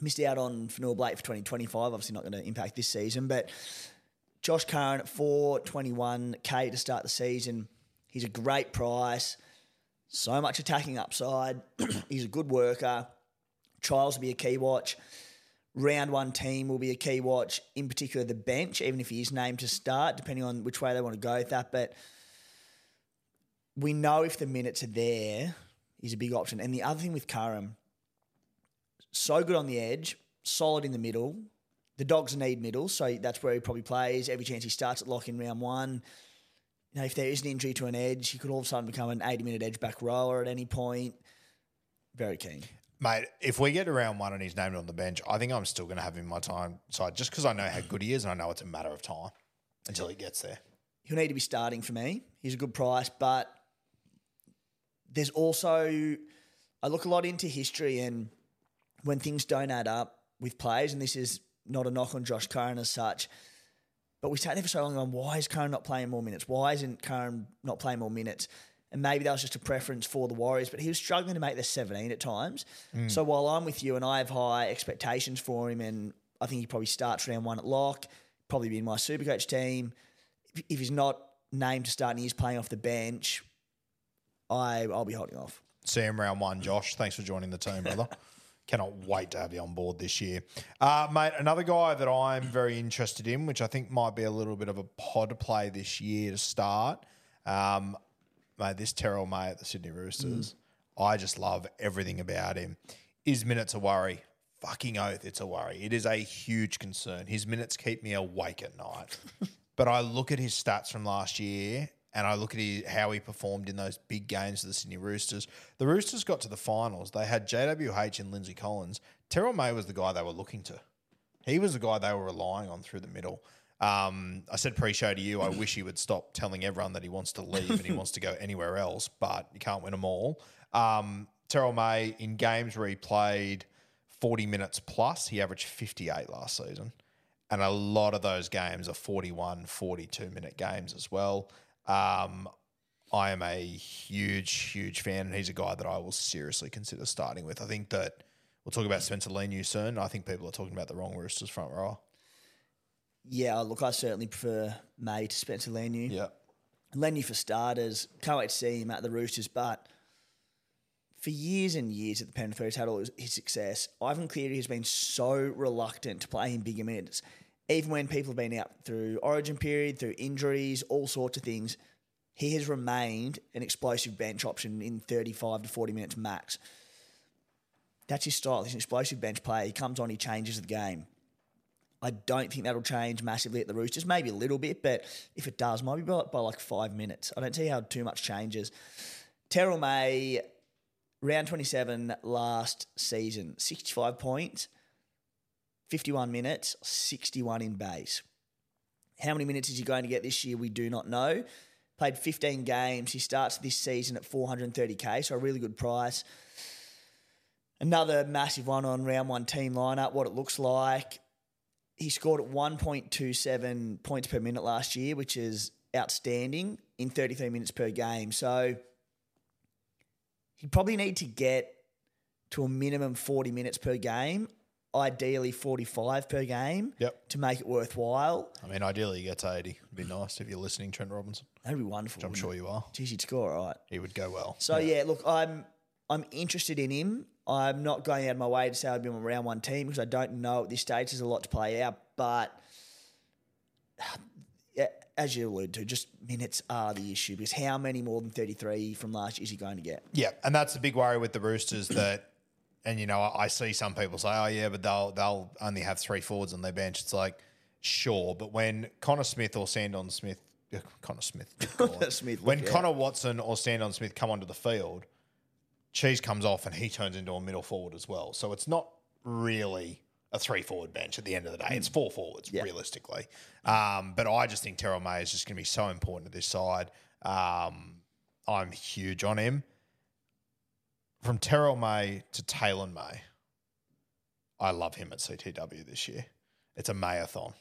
Missed out on Fonua-Blake for 2025, obviously not going to impact this season, but Josh Curran at 421k to start the season. He's a great price. So much attacking upside. He's a good worker. Trials will be a key watch. Round one team will be a key watch, in particular the bench, even if he is named to start, depending on which way they want to go with that. But we know if the minutes are there, he's a big option. And the other thing with Curran, so good on the edge, solid in the middle. The dogs need middle, so that's where he probably plays. Every chance he starts at lock in round one. You know, if there is an injury to an edge, he could all of a sudden become an 80 minute edge back rower at any point. Very keen. Mate, if we get to round one and he's named on the bench, I think I'm still going to have him in my time side just because I know how good he is and I know it's a matter of time until he gets there. He'll need to be starting for me. He's a good price, but there's also I look a lot into history and when things don't add up with players, and this is not a knock on Josh Curran as such, but we sat there for so long on why is Curran not playing more minutes? Why isn't Curran not playing more minutes? And maybe that was just a preference for the Warriors, but he was struggling to make the 17 at times. Mm. So while I'm with you and I have high expectations for him, and I think he probably starts round one at lock, probably be in my super coach team. If, if he's not named to start and he's playing off the bench, I, I'll be holding off. See him round one, Josh. Thanks for joining the team, brother. Cannot wait to have you on board this year. Uh, mate, another guy that I'm very interested in, which I think might be a little bit of a pod play this year to start. Um, mate, this Terrell May at the Sydney Roosters, I just love everything about him. Is minutes a worry? Fucking oath, it's a worry. It is a huge concern. His minutes keep me awake at night. but I look at his stats from last year and I look at his, how he performed in those big games for the Sydney Roosters. The Roosters got to the finals. They had JWH and Lindsay Collins. Terrell May was the guy they were looking to. He was the guy they were relying on through the middle. Um, I said pre-show to you, I wish he would stop telling everyone that he wants to leave and he wants to go anywhere else, but you can't win them all. Um, Terrell May in games where he played 40 minutes plus, he averaged 58 last season. And a lot of those games are 41, 42 minute games as well. Um, I am a huge, huge fan, and he's a guy that I will seriously consider starting with. I think that we'll talk about Spencer Leniu soon. I think people are talking about the wrong Roosters front row. Yeah, look, I certainly prefer May to Spencer Leniu. Yeah. Lenny for starters. Can't wait to see him at the Roosters. But for years and years at the Penrith, he's had all his, his success, Ivan Cleary has been so reluctant to play in bigger minutes. Even when people have been out through origin period, through injuries, all sorts of things, he has remained an explosive bench option in 35 to 40 minutes max. That's his style. He's an explosive bench player. He comes on, he changes the game. I don't think that'll change massively at the Roosters. Maybe a little bit, but if it does, might be by, by like five minutes. I don't see how too much changes. Terrell May, round 27 last season, 65 points, 51 minutes, 61 in base. How many minutes is he going to get this year? We do not know. Played 15 games. He starts this season at 430k, so a really good price. Another massive one on round one team lineup, what it looks like. He scored at 1.27 points per minute last year, which is outstanding in 33 minutes per game. So he'd probably need to get to a minimum 40 minutes per game, ideally 45 per game Yep. to make it worthwhile. I mean, ideally, he gets 80. It'd be nice if you're listening, Trent Robinson. That'd be wonderful. Which I'm sure it? you are. Geez, he'd score all right. He would go well. So yeah. look, I'm I'm interested in him. I'm not going out of my way to say I'd be on a round one team because I don't know at this stage. There's a lot to play out, but as you alluded to, just minutes are the issue because how many more than 33 from last year is he going to get? Yeah, and that's the big worry with the Roosters that, and you know, I, I see some people say, "Oh yeah, but they'll they'll only have three forwards on their bench." It's like, sure, but when Connor Smith or Sandon Smith, Connor Smith, God. Smith, when. Connor Watson or Sandon Smith come onto the field, Cheese comes off and he turns into a middle forward as well. So it's not really a three forward bench at the end of the day. It's four forwards Yeah. realistically. Um, but I just think Terrell May is just going to be so important to this side. Um, I'm huge on him. From Terrell May to Taylor May, I love him at CTW this year. It's a Mayathon.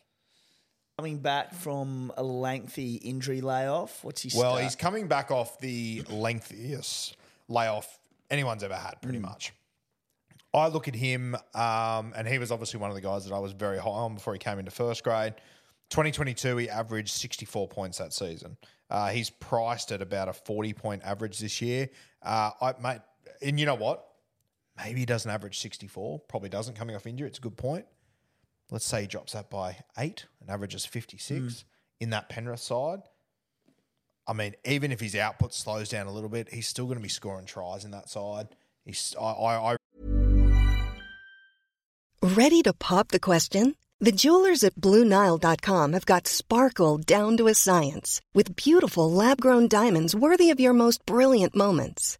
Coming back from a lengthy injury layoff. What's he? Well, start? he's coming back off the lengthiest layoff anyone's ever had, pretty much. I look at him, um, and he was obviously one of the guys that I was very high on before he came into first grade. 2022, he averaged 64 points that season. Uh, he's priced at about a 40 point average this year. Uh, I, mate, and you know what? Maybe he doesn't average 64. Probably doesn't coming off injury. It's a good point. Let's say he drops that by eight and averages 56 mm. in that Penrith side. I mean, even if his output slows down a little bit, he's still going to be scoring tries in that side. He's, I, I, I Ready to pop the question? The jewelers at BlueNile.com have got sparkle down to a science with beautiful lab grown diamonds worthy of your most brilliant moments.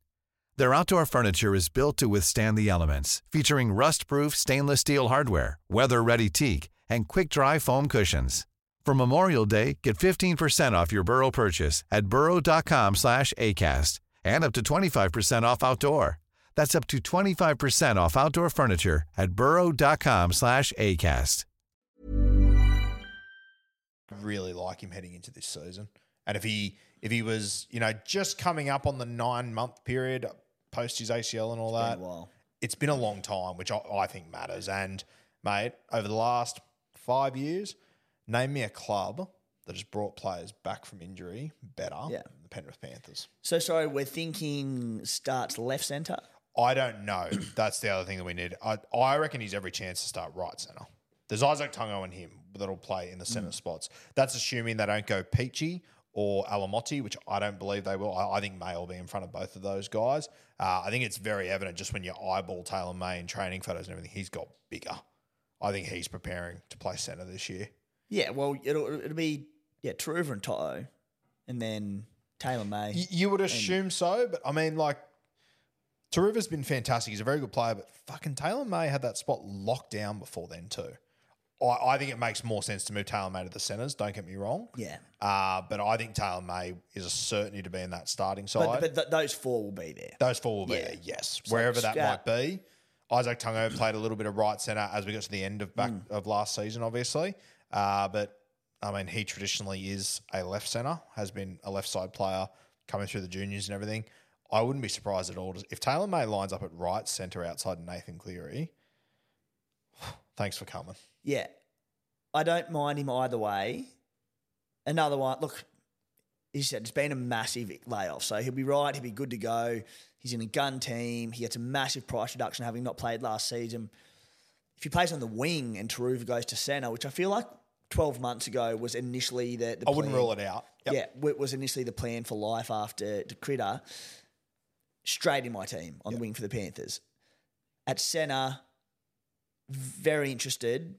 Their outdoor furniture is built to withstand the elements, featuring rust-proof stainless steel hardware, weather-ready teak, and quick-dry foam cushions. For Memorial Day, get 15% off your Burrow purchase at burrow.com slash ACAST and up to 25% off outdoor. That's up to 25% off outdoor furniture at burrow.com slash ACAST. really like him heading into this season. And if he if he was, you know, just coming up on the nine month period post his ACL and all Been a that, while. it's been a long time, which I, I think matters. And mate, over the last five years, name me a club that has brought players back from injury better Yeah. than the Penrith Panthers. So sorry, we're thinking starts left centre. I don't know. That's the other thing that we need. I, I reckon he's every chance to start right centre. There's Izack Tago and him that'll play in the centre mm. spots. That's assuming they don't go Peachy or Alamoti, which I don't believe they will. I, I think May will be in front of both of those guys. Uh, I think it's very evident just when you eyeball Taylor May in training photos and everything, he's got bigger. I think he's preparing to play centre this year. Yeah, well, it'll it'll be yeah, Turuva and Toto, and then Taylor May. Y- You would assume so, but I mean, like, Turuva's been fantastic. He's a very good player, but fucking Taylor May had that spot locked down before then, too. I, I think it makes more sense to move Taylor May to the centres, don't get me wrong. yeah, Uh, but I think Taylor May is a certainty to be in that starting side. but, but th- those four will be there. Those four will be Yeah. there, yes. So Wherever that might be. Izack Tago played a little bit of right centre as we got to the end of back of last season, obviously. Uh, but I mean, he traditionally is a left centre, has been a left side player coming through the juniors and everything. I wouldn't be surprised at all if Taylor May lines up at right centre outside Nathan Cleary. Thanks for coming. Yeah, I don't mind him either way. Another one. Look, he said it's been a massive layoff, so he'll be right. He'll be good to go. He's in a gun team. He gets a massive price reduction having not played last season. If he plays on the wing and Turuva goes to centre, which I feel like 12 months ago was initially the, the I wouldn't plan. rule it out. Yep. Yeah, w- was initially the plan for life after Critter. Straight in my team on the wing for the Panthers. At centre, very interested,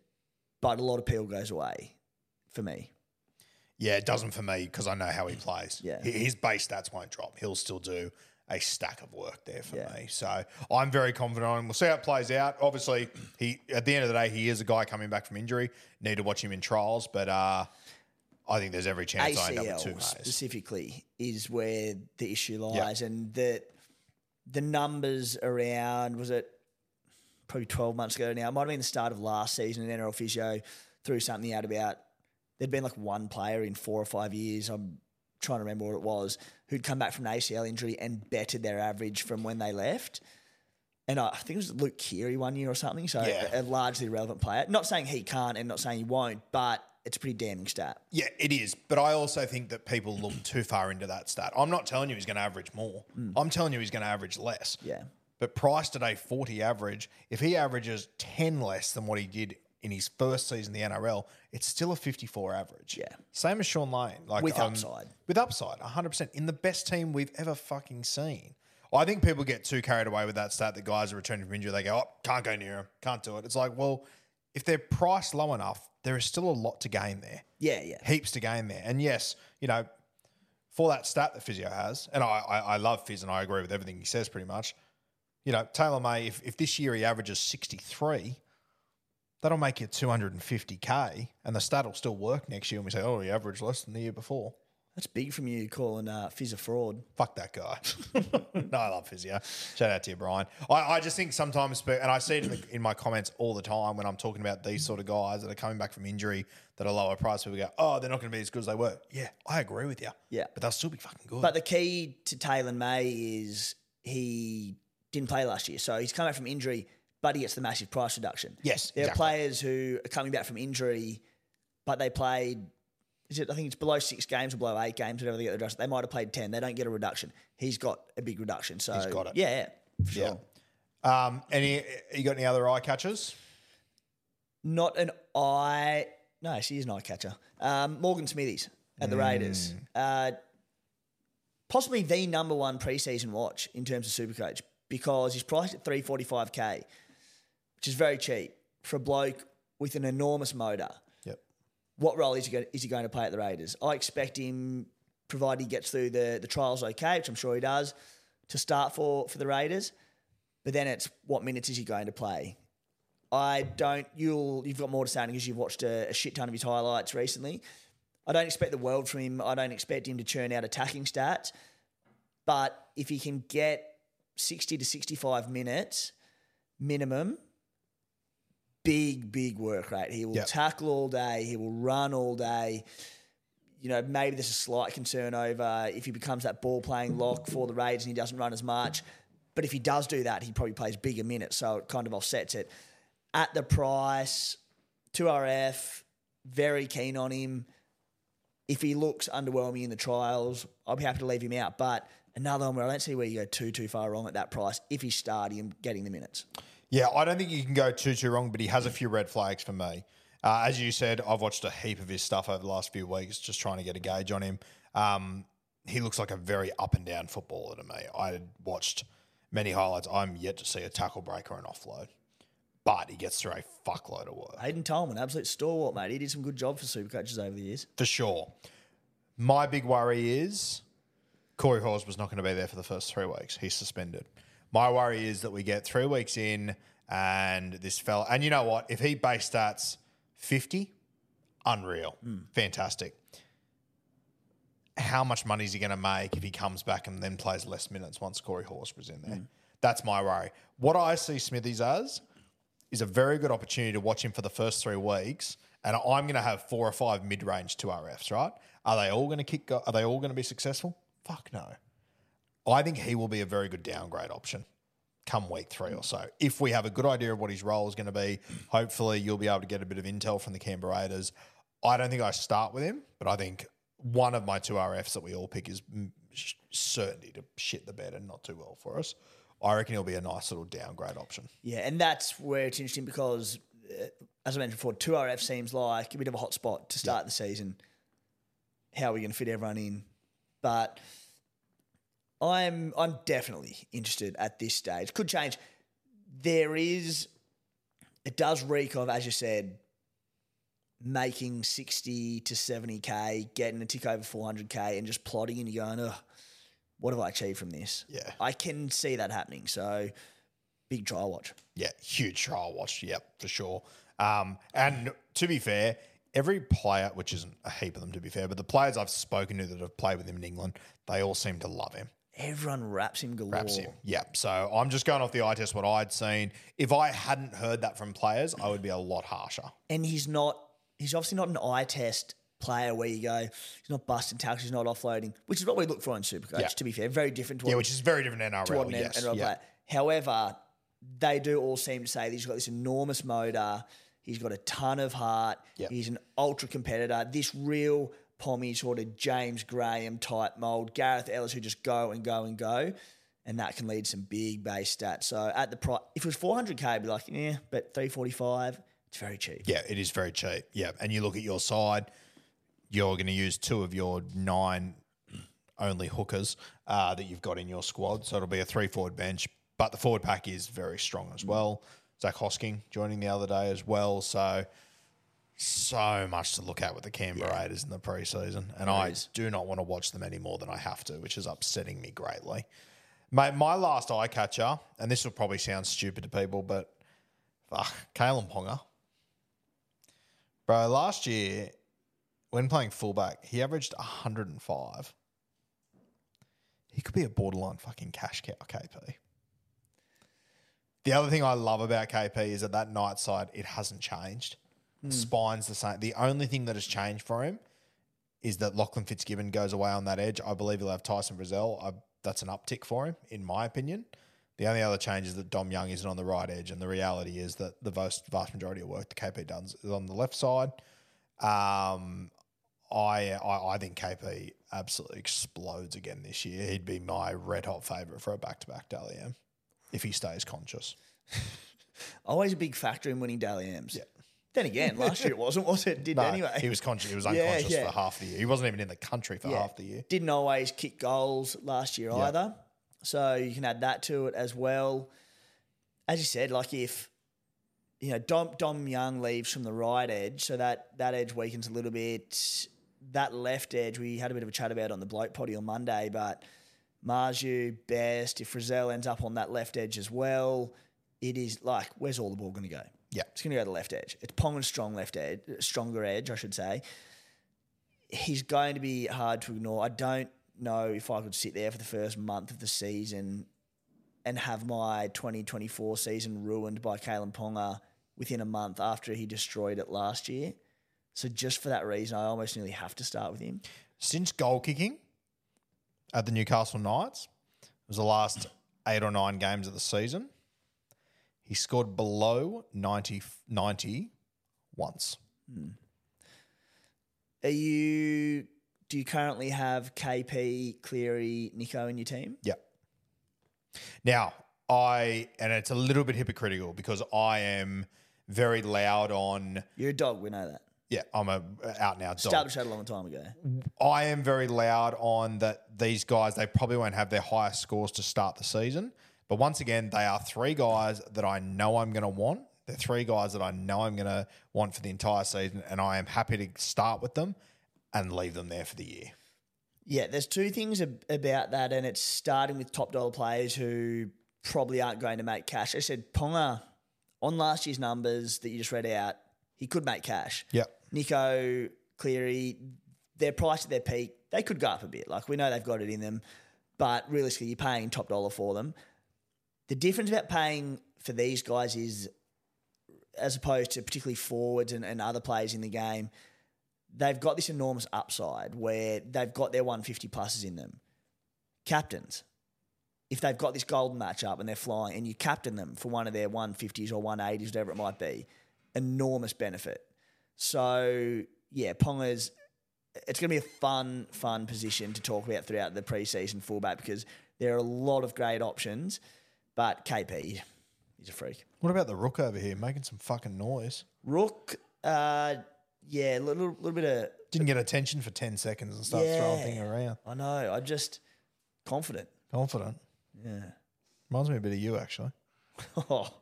but a lot of peel goes away for me. Yeah, it doesn't for me because I know how he plays. Yeah. His base stats won't drop. He'll still do a stack of work there for Yeah. me. So I'm very confident on him. We'll see how it plays out. Obviously, he at the end of the day, he is a guy coming back from injury. Need to watch him in trials, but uh, I think there's every chance I end up with two ACL Mays. specifically is where the issue lies, and the the numbers around was it probably twelve months ago now. It might have been the start of last season. And NRL physio threw something out about there'd been like one player in four or five years. I'm trying to remember what it was who'd come back from an ACL injury and bettered their average from when they left. And I I think it was Luke Keary one year or something. So Yeah. a, a largely relevant player. Not saying he can't and not saying he won't, but it's a pretty damning stat. Yeah, it is. But I also think that people look too far into that stat. I'm not telling you he's going to average more. Mm. I'm telling you he's going to average less. Yeah. But Price today, 40 average. If he averages 10 less than what he did in his first season in the NRL, it's still a 54 average. Yeah. Same as Shaun Lane. Like With um, upside. With upside, 100%. In the best team we've ever fucking seen. I think people get too carried away with that stat that guys are returning from injury. They go, oh, can't go near him, can't do it. It's like, well, if they're priced low enough, there is still a lot to gain there. Yeah, yeah. Heaps to gain there. And yes, you know, for that stat that Physio has, and I, I, I love Fizz and I agree with everything he says pretty much. You know, Taylor May, if, if this year he averages 63, that'll make you 250K and the stat will still work next year. And we say, oh, he averaged less than the year before. That's big from you calling uh, Fizz a fraud. Fuck that guy. no, I love Physio. Shout out to you, Brian. I, I just think sometimes, and I see it in, the, in my comments all the time when I'm talking about these sort of guys that are coming back from injury that are lower price. People go, oh, they're not going to be as good as they were. Yeah, I agree with you. Yeah. But they'll still be fucking good. But the key to Taylor May is he didn't play last year. So he's come back from injury, but he gets the massive price reduction. Yes, There exactly. are players who are coming back from injury, but they played, is it, I think it's below six games or below eight games, whatever they get the reduction. They might have played 10. They don't get a reduction. He's got a big reduction. So He's got it. Yeah, yeah, for sure. yeah. Um, any, you got any other eye catchers? Not an eye. No, she is an eye catcher. Um, Morgan Smithies at the Raiders. Uh, possibly the number one preseason watch in terms of Supercoach because he's priced at 345k, which is very cheap for a bloke with an enormous motor. Yep. What role is he going, is he going to play at the Raiders? I expect him, provided he gets through the, the trials okay, which I'm sure he does, to start for, for the Raiders. But then it's what minutes is he going to play? I don't. You'll you've got more to say because you've watched a, a shit ton of his highlights recently. I don't expect the world from him. I don't expect him to churn out attacking stats. But if he can get sixty to sixty-five minutes minimum, big big work rate. He will Yep. tackle all day. He will run all day. You know, maybe there's a slight concern over if he becomes that ball playing lock for the Raiders and he doesn't run as much. But if he does do that, he probably plays bigger minutes, so it kind of offsets it. At the price, 2RF, very keen on him. If he looks underwhelming in the trials, I'll be happy to leave him out. But another one where I don't see where you go too, too far wrong at that price if he's starting and getting the minutes. Yeah, I don't think you can go too too wrong, but he has a few red flags for me. Uh, as you said, I've watched a heap of his stuff over the last few weeks, just trying to get a gauge on him. Um, he looks like a very up and down footballer to me. I watched many highlights. I'm yet to see a tackle break or an offload, but he gets through a fuckload of work Hayden Tolman, absolute stalwart, mate. He did some good job for Supercoaches over the years. for sure. My big worry is Corey Hawes was not going to be there for the first three weeks. He's suspended. My worry is that we get three weeks in and this fella, and you know what? If he base starts 50, unreal, hmm. fantastic. How much money is he going to make if he comes back and then plays less minutes once Corey Hawes was in there? Hmm. That's my worry. What I see Smithies as is a very good opportunity to watch him for the first three weeks. And I'm going to have four or five mid-range two RFs, right? Are they all going to kick? Go- are they all going to be successful? Fuck no. I think he will be a very good downgrade option come week three or so. If we have a good idea of what his role is going to be, hopefully you'll be able to get a bit of intel from the Canberra Raiders. I don't think I start with him, but I think one of my two RFs that we all pick is certainty to shit the bed and not do well for us. I reckon he'll be a nice little downgrade option. Yeah, and that's where it's interesting because, uh, as I mentioned before, 2RF seems like a bit of a hot spot to start the season. How are we going to fit everyone in? But I'm I'm definitely interested at this stage. Could change. There is, it does reek of, as you said, making 60 to 70k, getting a tick over 400k, and just plotting and you're going, ugh, what have I achieved from this? Yeah. I can see that happening. So, big trial watch. Yeah, huge trial watch. Yep, for sure. Um, and to be fair, every player, which isn't a heap of them to be fair, but the players I've spoken to that have played with him in England, they all seem to love him. Everyone raps him galore. Raps him. Yeah. So I'm just going off the eye test what I'd seen. If I hadn't heard that from players, I would be a lot harsher. And he's not, he's obviously not an eye test player where you go, he's not busting tackles, he's not offloading, which is what we look for in Supercoach, Yeah. to be fair. Very different to what, Yeah, which is very different to NRL. what an yes. NRL yeah. player. However, they do all seem to say that he's got this enormous motor. He's got a ton of heart. Yep. He's an ultra competitor. This real pommy sort of James Graham type mold. Gareth Ellis who just go and go and go. And that can lead some big base stats. So at the price, if it was 400k, I'd be like, yeah, but 345, it's very cheap. Yeah, it is very cheap. Yeah. And you look at your side, you're going to use two of your nine only hookers uh, that you've got in your squad. So it'll be a three forward bench, but the forward pack is very strong as well. Zac Hosking joining the other day as well. So so much to look at with the Canberra Raiders in the preseason, and I do not want to watch them any more than I have to, which is upsetting me greatly. Mate, my last eye catcher, and this will probably sound stupid to people, but fuck, Kalyn Ponga. Bro, last year, when playing fullback, he averaged 105. He could be a borderline fucking cash cow, KP. The other thing I love about KP is that that night side, it hasn't changed. Spine's the same. The only thing that has changed for him is that Lachlan Fitzgibbon goes away on that edge. I believe he'll have Tyson Frizzell. I, that's an uptick for him, in my opinion. The only other change is that Dom Young isn't on the right edge, and the reality is that the vast, vast majority of work the KP does is on the left side. Um, I, I I think KP absolutely explodes again this year. He'd be my red hot favourite for a back to back Dally M if he stays conscious. Always a big factor in winning Dally M's. Yeah. Then again, last year it wasn't, was it? Did No, anyway. he was conscious. He was unconscious yeah. for half the year. He wasn't even in the country for Yeah. half the year. Didn't always kick goals last year either. So you can add that to it as well. As you said, like if you know Dom Dom Young leaves from the right edge, so that that edge weakens a little bit. That left edge we had a bit of a chat about on the bloke potty on Monday, but Marju best if Frizzell ends up on that left edge as well, it is like where's all the ball going to go? Yeah. It's going to go to the left edge. It's Ponga's strong left edge, stronger edge, I should say. He's going to be hard to ignore. I don't know if I could sit there for the first month of the season and have my 2024 season ruined by Kalyn Ponga within a month after he destroyed it last year. So just for that reason, I almost nearly have to start with him. Since goal kicking at the Newcastle Knights, it was the last eight or nine games of the season. He scored below 90, 90 once. Hmm. Are you? Do you currently have KP, Cleary, Nicho in your team? Yeah. Now, I, and it's a little bit hypocritical because I am very loud on, You're a dog. We know that. Yeah, I'm a uh, out now. out dog. Established that a long time ago. I am very loud on that these guys, they probably won't have their highest scores to start the season. But once again, they are three guys that I know I'm going to want. They're three guys that I know I'm going to want for the entire season. And I am happy to start with them and leave them there for the year. Yeah, there's two things ab- about that, and it's starting with top dollar players who probably aren't going to make cash. I said Ponga on last year's numbers that you just read out, he could make cash. Yep. Nicho, Cleary, their price at their peak, they could go up a bit. Like we know they've got it in them, but realistically, you're paying top dollar for them. The difference about paying for these guys is, as opposed to particularly forwards and, and other players in the game, they've got this enormous upside where they've got their 150 pluses in them. Captains, if they've got this golden matchup and they're flying and you captain them for one of their 150s or 180s, whatever it might be, enormous benefit. So, yeah, Ponga's, it's going to be a fun, fun position to talk about throughout the preseason fullback because there are a lot of great options, but KP, he's a freak. What about the Rook over here making some fucking noise? Rook, uh, yeah, a little, little bit of Didn't get attention for 10 seconds and start throwing Yeah. things around. I know. I'm just confident. Confident. Yeah. Reminds me a bit of you, actually. Oh,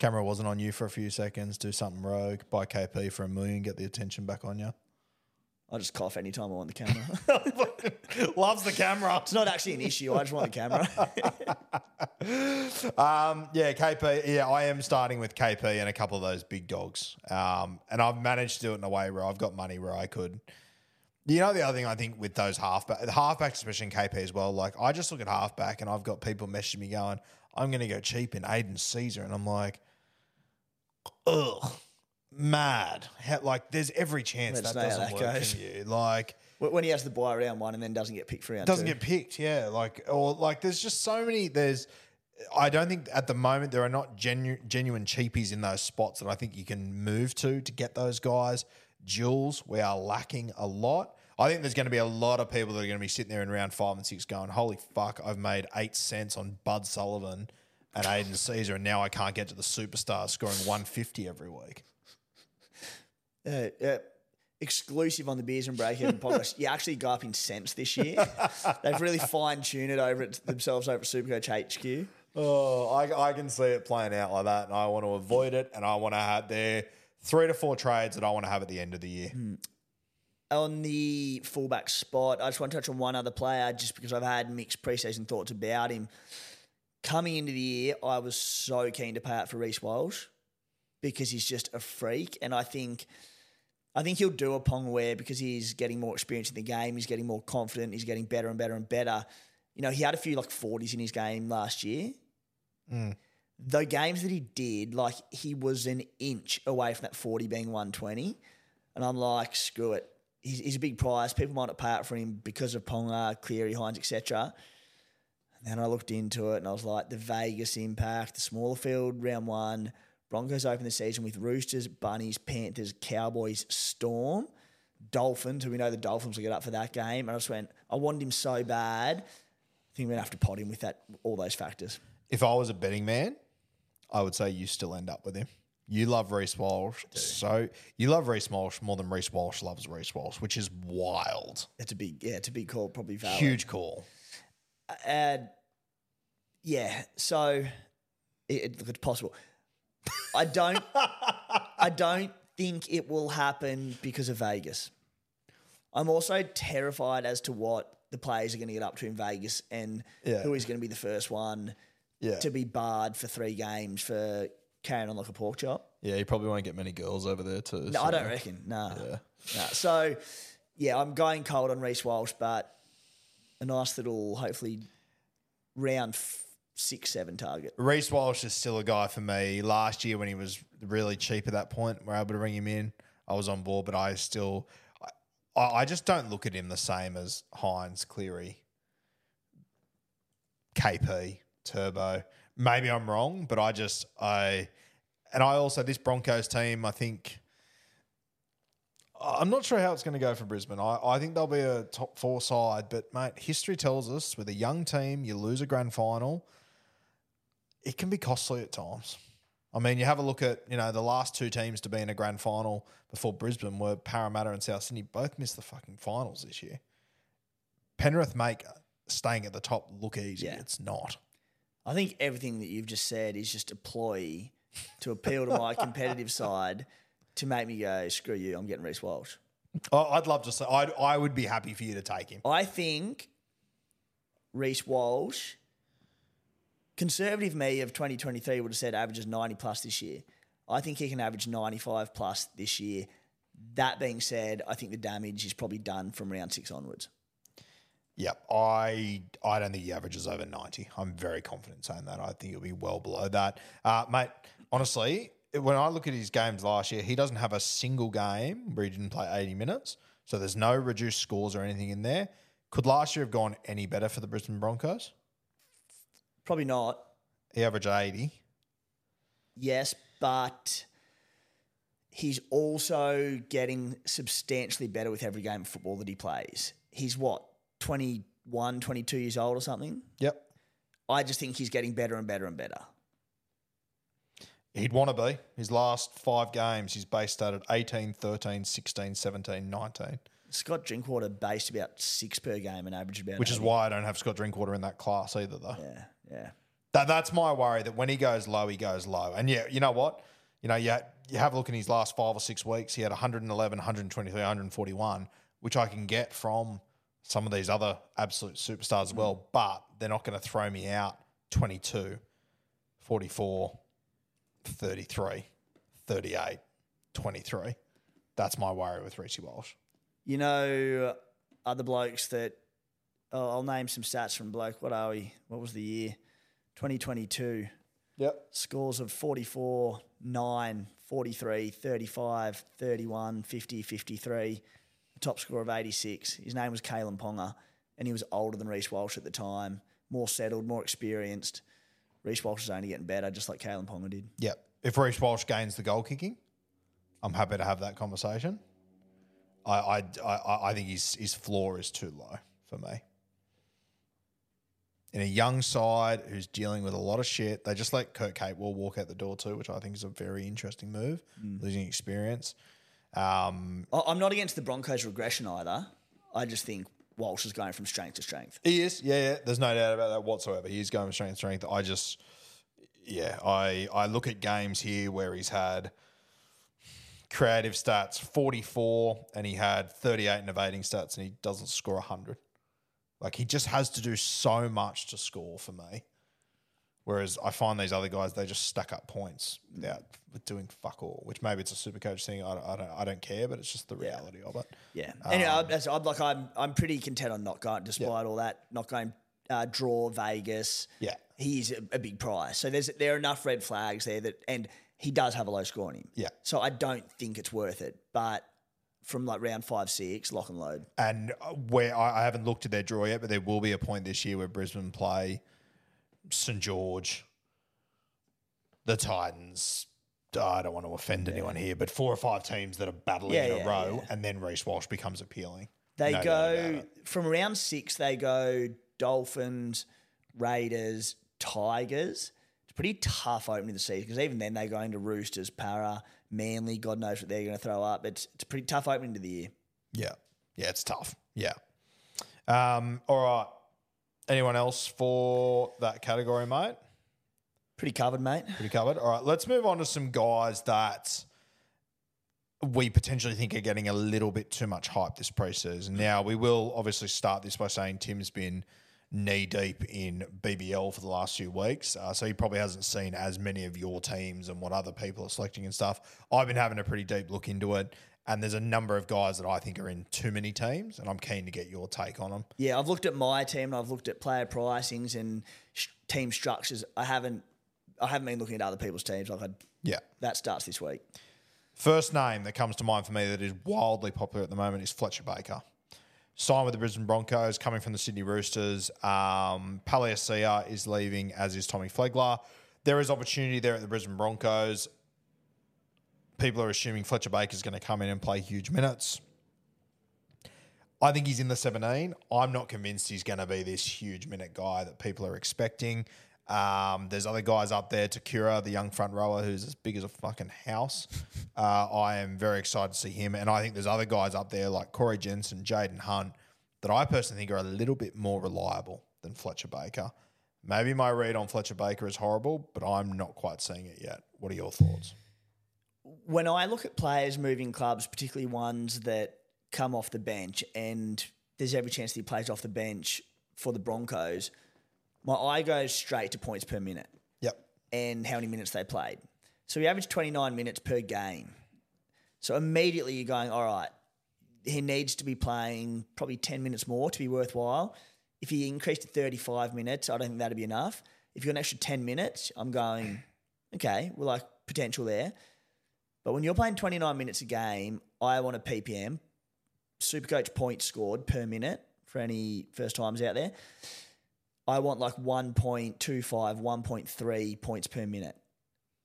Camera wasn't on you for a few seconds, do something rogue, buy KP for a million, get the attention back on you. I just cough anytime I want the camera. Loves the camera. it's not actually an issue. I just want the camera. Um, yeah, KP. Yeah, I am starting with KP and a couple of those big dogs. Um, and I've managed to do it in a way where I've got money where I could. You know, the other thing I think with those halfback, the halfbacks, especially in KP as well, like I just look at halfback and I've got people messaging me going, I'm going to go cheap in Aidan Sezer. And I'm like, ugh, mad. How, like, there's every chance Let's that know how doesn't that work goes. for you. Like, When when he has the buy round one and then doesn't get picked for round doesn't two. get picked, yeah. Like or like there's just so many there's I don't think at the moment there are not genu- genuine cheapies in those spots that I think you can move to to get those guys. Jules, we are lacking a lot. I think there's going to be a lot of people that are going to be sitting there in round five and six going, "Holy fuck! I've made eight cents on Bud Sullivan and Aidan Sezer, and now I can't get to the superstar scoring 150 every week." Uh, uh, exclusive on the Beers and Break Even podcast. You actually go up in cents this year. They've really fine tuned it over it themselves over at Supercoach HQ. Oh, I, I can see it playing out like that, and I want to avoid it, and I want to have there three to four trades that I want to have at the end of the year. On the fullback spot, I just want to touch on one other player just because I've had mixed preseason thoughts about him. Coming into the year, I was so keen to pay out for Reece Walsh because he's just a freak. And I think I think he'll do a Pongaware because he's getting more experience in the game. He's getting more confident. He's getting better and better and better. You know, he had a few like 40s in his game last year. Mm. The games that he did, like he was an inch away from that 40 being 120. And I'm like, screw it. He's, he's a big prize. People might not pay out for him because of Ponga, Cleary, Hynes, etc. And then I looked into it and I was like, the Vegas impact, the smaller field, round one. Broncos open the season with Roosters, Bunnies, Panthers, Cowboys, Storm, Dolphins, who we know the Dolphins will get up for that game. And I just went, I wanted him so bad. I think we're going to have to pot him with that all those factors. If I was a betting man, I would say you still end up with him. You love Reece Walsh, so you love Reece Walsh more than Reece Walsh loves Reece Walsh, which is wild. It's a big, yeah, it's a big call, probably valid. Huge call. And yeah, so it, it, it's possible. I don't, I don't think it will happen because of Vegas. I'm also terrified as to what the players are going to get up to in Vegas and Yeah. who is going to be the first one Yeah, to be barred for three games for carrying on like a pork chop. yeah. You probably won't get many girls over there too. No, I don't reckon. No. No. So, yeah, I'm going cold on Reece Walsh, but a nice little, hopefully, round f- six, seven target. Reece Walsh is still a guy for me. Last year when he was really cheap at that point, we're able to bring him in. I was on board, but I still, I, I just don't look at him the same as Hynes, Cleary, KP, Turbo. Maybe I'm wrong, but I just I, and I also this Broncos team. I think I'm not sure how it's going to go for Brisbane. I, I think they'll be a top four side, but mate, history tells us with a young team, you lose a grand final it can be costly at times. I mean, you have a look at, you know, the last two teams to be in a grand final before Brisbane were Parramatta and South Sydney. Both missed the fucking finals this year. Penrith make staying at the top look easy. Yeah. It's not. I think everything that you've just said is just a ploy to appeal to my competitive side to make me go, screw you, I'm getting Reece Walsh. I- I'd love to say, I'd, I would be happy for you to take him. I think Reece Walsh, conservative me of 2023 would have said averages 90 plus this year. I think he can average 95 plus this year. That being said, I think the damage is probably done from round six onwards. Yep. I I don't think he averages over 90. I'm very confident saying that. I think he'll be well below that. Uh, mate, honestly, when I look at his games last year, he doesn't have a single game where he didn't play 80 minutes. So there's no reduced scores or anything in there. Could last year have gone any better for the Brisbane Broncos? Probably not. He averaged 80. Yes, but he's also getting substantially better with every game of football that he plays. He's what, 21, 22 years old or something? Yep. I just think he's getting better and better and better. He'd want to be. His last five games, he's base started at 18, 13, 16, 17, 19. Scott Drinkwater based about six per game and averaged about Which is why I don't have Scott Drinkwater in that class either, though. Yeah, yeah. That, that's my worry that when he goes low, he goes low. And yeah, you know what? You know, you, you have a look in his last five or six weeks, he had 111, 123, 141, which I can get from some of these other absolute superstars as mm. well, but they're not going to throw me out 22, 44, 33, 38, 23. That's my worry with Richie Walsh. You know, uh, other blokes that oh, I'll name some stats from bloke. What are we? What was the year? 2022. Yep. Scores of 44, 9, 43, 35, 31, 50, 53. The top score of 86. His name was Kalyn Ponga, and he was older than Reece Walsh at the time, more settled, more experienced. Reece Walsh is only getting better, just like Kalyn Ponga did. Yep. If Reece Walsh gains the goal kicking, I'm happy to have that conversation. I I, I, I think his his floor is too low for me. In a young side who's dealing with a lot of shit, they just let Kurt Capewell walk out the door too, which I think is a very interesting move, losing experience. Um, I'm not against the Broncos' regression either. I just think Walsh is going from strength to strength. He is, yeah, yeah. There's no doubt about that whatsoever. He is going from strength to strength. I just, yeah, I I look at games here where he's had creative stats 44 and he had 38 in evading stats and he doesn't score 100. Like he just has to do so much to score for me. Whereas I find these other guys, they just stack up points without doing fuck all, which maybe it's a super coach thing. I, don't- I, don't, I don't care, but it's just the reality of it. Yeah. Anyway, I- as I'm like I'm I'm pretty content on not going, despite all that, not going uh, draw Vegas. Yeah. he's a, a big prize. So there's there are enough red flags there that, and he does have a low score on him. Yeah. So I don't think it's worth it. But from like round five six, lock and load. And uh, where I, I haven't looked at their draw yet, but there will be a point this year where Brisbane play St George, the Titans. I don't want to offend anyone here, but four or five teams that are battling Yeah, in a yeah, row, yeah. and then Reece Walsh becomes appealing. They No go from round six. They go Dolphins, Raiders, Tigers. It's pretty tough opening the season because even then they go into Roosters, Parra, Manly. God knows what they're going to throw up. It's it's a pretty tough opening to the year. Yeah, yeah, it's tough. Yeah. Um, all right. Anyone else for that category, mate? Pretty covered, mate. Pretty covered. All right, let's move on to some guys that we potentially think are getting a little bit too much hype this preseason. Now, we will obviously start this by saying Tim's been knee deep in BBL for the last few weeks, uh, so he probably hasn't seen as many of your teams and what other people are selecting and stuff. I've been having a pretty deep look into it, and there's a number of guys that I think are in too many teams, and I'm keen to get your take on them. Yeah, I've looked at my team and I've looked at player pricings and sh- team structures. I haven't I haven't been looking at other people's teams. Like I, Yeah. that starts this week. First name that comes to mind for me that is wildly popular at the moment is Fletcher Baker. Signed with the Brisbane Broncos, coming from the Sydney Roosters. Um, Palasia is leaving, as is Tommy Flegler. There is opportunity there at the Brisbane Broncos. People are assuming Fletcher Baker is going to come in and play huge minutes. I think he's in the 17. I'm not convinced he's going to be this huge minute guy that people are expecting. Um, there's other guys up there, Te Kura, the young front rower, who's as big as a fucking house. Uh, I am very excited to see him. And I think there's other guys up there like Corey Jensen, Jaden Hunt, that I personally think are a little bit more reliable than Fletcher Baker. Maybe my read on Fletcher Baker is horrible, but I'm not quite seeing it yet. What are your thoughts? When I look at players moving clubs, particularly ones that come off the bench, and there's every chance that he plays off the bench for the Broncos, my eye goes straight to points per minute Yep. and how many minutes they played. So he averaged 29 minutes per game. So immediately you're going, all right, he needs to be playing probably 10 minutes more to be worthwhile. If he increased to 35 minutes, I don't think that'd be enough. If you're an extra 10 minutes, I'm going, okay, we're like potential there. But when you're playing 29 minutes a game, I want a PPM, Supercoach points scored per minute for any first times out there. I want like 1.25, 1.3 points per minute.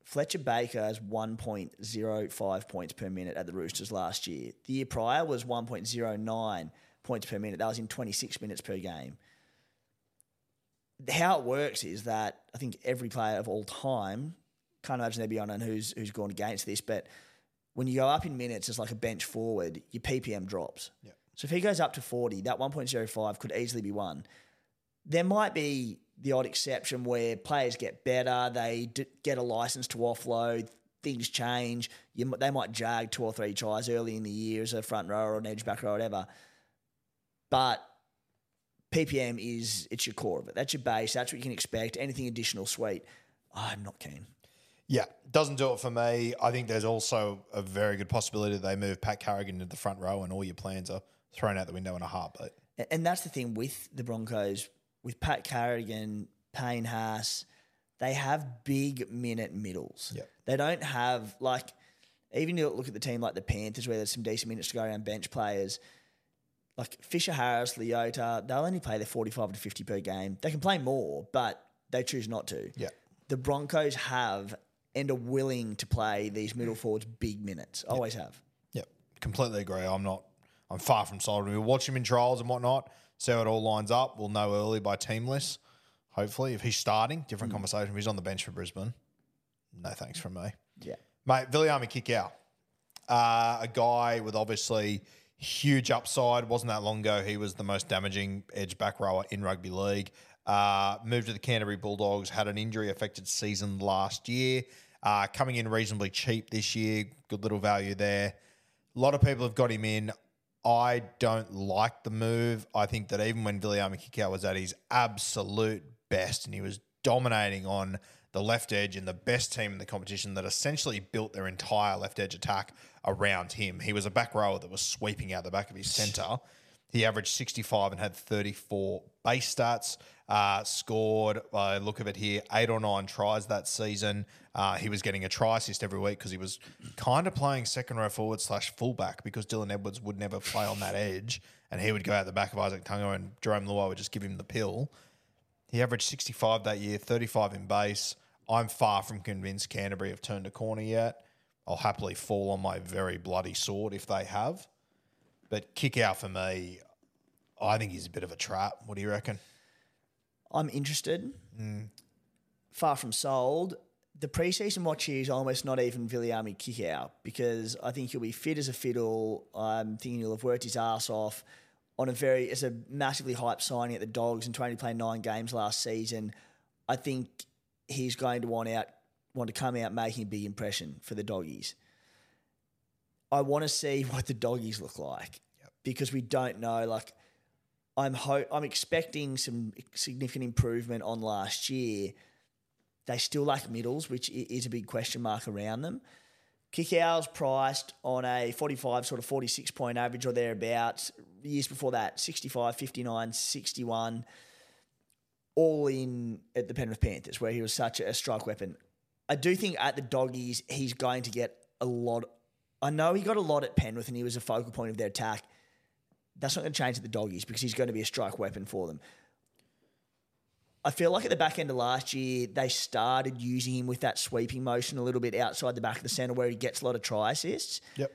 Fletcher Baker has 1.05 points per minute at the Roosters last year. The year prior was 1.09 points per minute. That was in 26 minutes per game. How it works is that I think every player of all time, can't imagine there'd be anyone who's who's gone against this, but when you go up in minutes as like a bench forward, your PPM drops. So if he goes up to 40, that 1.05 could easily be one there might be the odd exception where players get better, they d- get a license to offload, things change. You, m- they might jag two or three tries early in the year as a front row or an edge back row or whatever. But PPM is it's your core of it. That's your base. That's what you can expect. Anything additional, sweet. I'm not keen. Yeah, doesn't do it for me. I think there's also a very good possibility that they move Pat Carrigan into the front row and all your plans are thrown out the window in a heartbeat. And that's the thing with the Broncos, with Pat Carrigan, Payne Haas, they have big minute middles. Yep. They don't have like even you look at the team like the Panthers where there's some decent minutes to go around bench players. Like Fisher Harris, Leota, they'll only play their 45 to 50 per game. They can play more, but they choose not to. Yeah. The Broncos have and are willing to play these middle forwards big minutes. Always have. Yep, completely agree. I'm not. I'm far from sold. We'll watch him in trials and whatnot. See how it all lines up. We'll know early by team list. Hopefully, if he's starting, different conversation. If he's on the bench for Brisbane, no thanks from me, Yeah. mate. Viliami Kikau. Uh, a guy with obviously huge upside. Wasn't that long ago he was the most damaging edge back rower in rugby league. Uh, moved to the Canterbury Bulldogs, had an injury affected season last year. Uh, coming in reasonably cheap this year, good little value there. A lot of people have got him in. I don't like the move. I think that even when Viliami Kikau was at his absolute best and he was dominating on the left edge and the best team in the competition that essentially built their entire left edge attack around him. He was a back rower that was sweeping out the back of his centre. He averaged 65 and had 34 base stats. Uh, scored, by look of it here, eight or nine tries that season. Uh, he was getting a try assist every week because he was kind of playing second row forward slash fullback because Dylan Edwards would never play on that edge and he would go out the back of Izack Tago and Jarome Luai would just give him the pill. He averaged 65 that year, 35 in base. I'm far from convinced Canterbury have turned a corner yet. I'll happily fall on my very bloody sword if they have. But Kikau for me, I think he's a bit of a trap. What do you reckon? I'm interested. Mm. Far from sold. The preseason watch here is almost not even Viliami Kikau because I think he'll be fit as a fiddle. I'm thinking he'll have worked his ass off on a very, it's a massively hyped signing at the Dogs and trying to play nine games last season. I think he's going to want out, want to come out making a big impression for the doggies. I want to see what the doggies look like because we don't know. Like, I'm ho- I'm expecting some significant improvement on last year. They still lack middles, which is a big question mark around them. Kikau's priced on a 45, sort of 46 point average or thereabouts. Years before that, 65, 59, 61, all in at the Penrith Panthers, where he was such a strike weapon. I do think at the doggies, he's going to get a lot. I know he got a lot at Penrith and he was a focal point of their attack. That's not going to change at the doggies because he's going to be a strike weapon for them. I feel like at the back end of last year, they started using him with that sweeping motion a little bit outside the back of the centre where he gets a lot of try assists. Yep.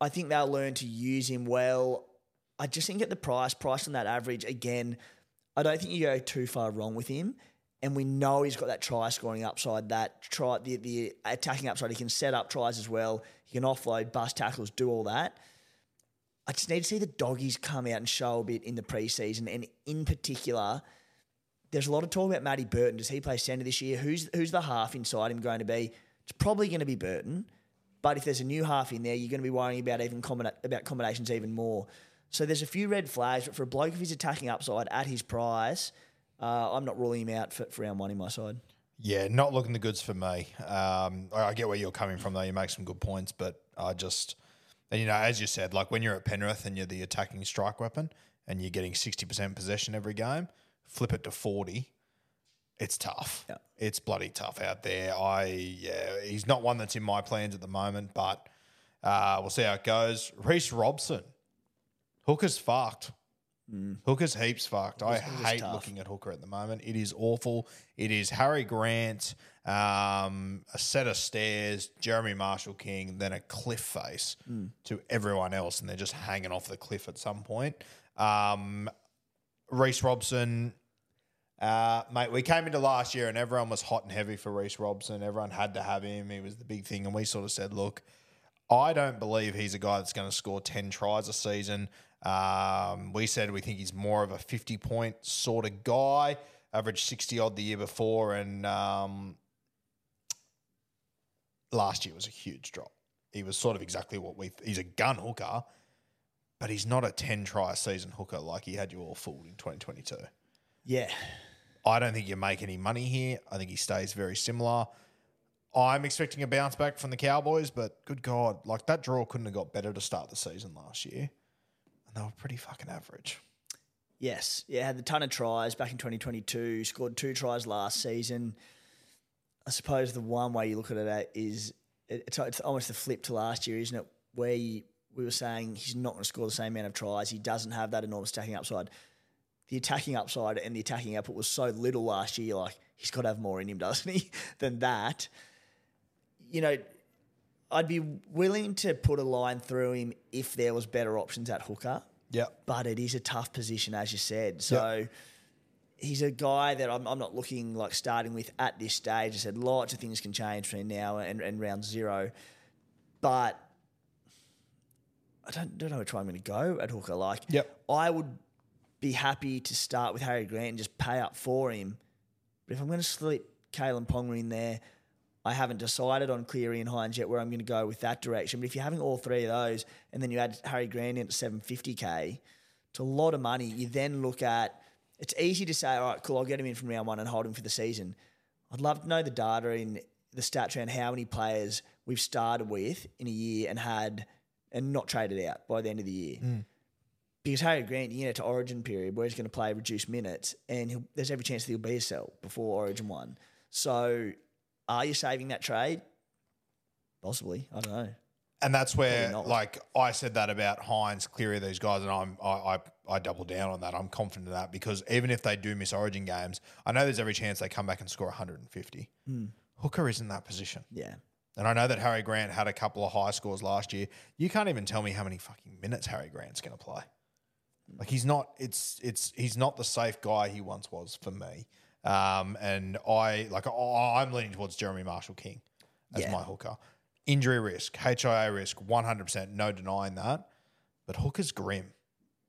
I think they'll learn to use him well. I just think at the price, price on that average, again, I don't think you go too far wrong with him. And we know he's got that try scoring upside, that try the, the attacking upside. He can set up tries as well. He can offload, bust tackles, do all that. I just need to see the doggies come out and show a bit in the preseason. And in particular, there's a lot of talk about Matty Burton. Does he play centre this year? Who's who's the half inside him going to be? It's probably going to be Burton. But if there's a new half in there, you're going to be worrying about even combina- about combinations even more. So there's a few red flags, but for a bloke of his attacking upside at his price, uh, I'm not ruling him out for, for round one in my side. Yeah, not looking the goods for me. Um, I I get where you're coming from, though. You make some good points, but I just, and you know, as you said, like when you're at Penrith and you're the attacking strike weapon and you're getting 60% possession every game, flip it to 40, it's tough. Yeah. It's bloody tough out there. I, yeah, he's not one that's in my plans at the moment, but uh, we'll see how it goes. Reece Robson, Hooker's fucked. Hooker's heaps fucked. I Hooker's hate tough. looking at Hooker at the moment. It is awful. It is Harry Grant, um, a set of stairs, Jeremy Marshall King, then a cliff face to everyone else, and they're just hanging off the cliff at some point. Um, Reece Robson, uh, mate, we came into last year and everyone was hot and heavy for Reece Robson. Everyone had to have him. He was the big thing, and we sort of said, look, I don't believe he's a guy that's going to score 10 tries a season. Um, we said we think he's more of a 50 point sort of guy, averaged 60 odd the year before, and um, last year was a huge drop. He was sort of exactly what we, he's a gun hooker, but he's not a 10 try season hooker like he had you all fooled in 2022. Yeah. I don't think you make any money here. I think he stays very similar. I'm expecting a bounce back from the Cowboys, but good God, like that draw couldn't have got better to start the season last year. They were pretty fucking average. Yes. Yeah, had a ton of tries back in 2022, scored two tries last season. I suppose the one way you look at it is it's, it's almost the flip to last year, isn't it? Where you, we were saying he's not going to score the same amount of tries. He doesn't have that enormous attacking upside. The attacking upside and the attacking output was so little last year. Like he's got to have more in him, doesn't he? than that. You know, I'd be willing to put a line through him if there was better options at hooker Yep. but it is a tough position, as you said. So he's a guy that I'm, I'm not looking like starting with at this stage. I said lots of things can change between now and, and round zero, but I don't, don't know which way I'm going to go at hooker. Like, Yep. I would be happy to start with Harry Grant and just pay up for him. But if I'm going to slip Kalyn Ponga in there, I haven't decided on Cleary and Hynes yet where I'm going to go with that direction. But if you're having all three of those and then you add Harry Grant in at 750k, it's a lot of money. You then look at it's easy to say, all right, cool, I'll get him in from round one and hold him for the season. I'd love to know the data in the stats around how many players we've started with in a year and had and not traded out by the end of the year. Mm. Because Harry Grant, you know, to Origin period where he's going to play reduced minutes, and he'll, there's every chance that he'll be a sell before Origin one. So, are you saving that trade? Possibly, I don't know. And that's where, Probably not. like, I said that about Hynes, Cleary, these guys, and I'm, I, I, I double down on that. I'm confident of that because even if they do miss Origin games, I know there's every chance they come back and score 150. Hmm. Hooker is in that position. Yeah, And I know that Harry Grant had a couple of high scores last year. You can't even tell me how many fucking minutes Harry Grant's going to play. Like he's not. It's it's he's not the safe guy he once was for me. Um, and I like I, I'm leaning towards Jeremy Marshall King as Yeah. my hooker. Injury risk, HIA risk, 100, percent no denying that. But hooker's grim.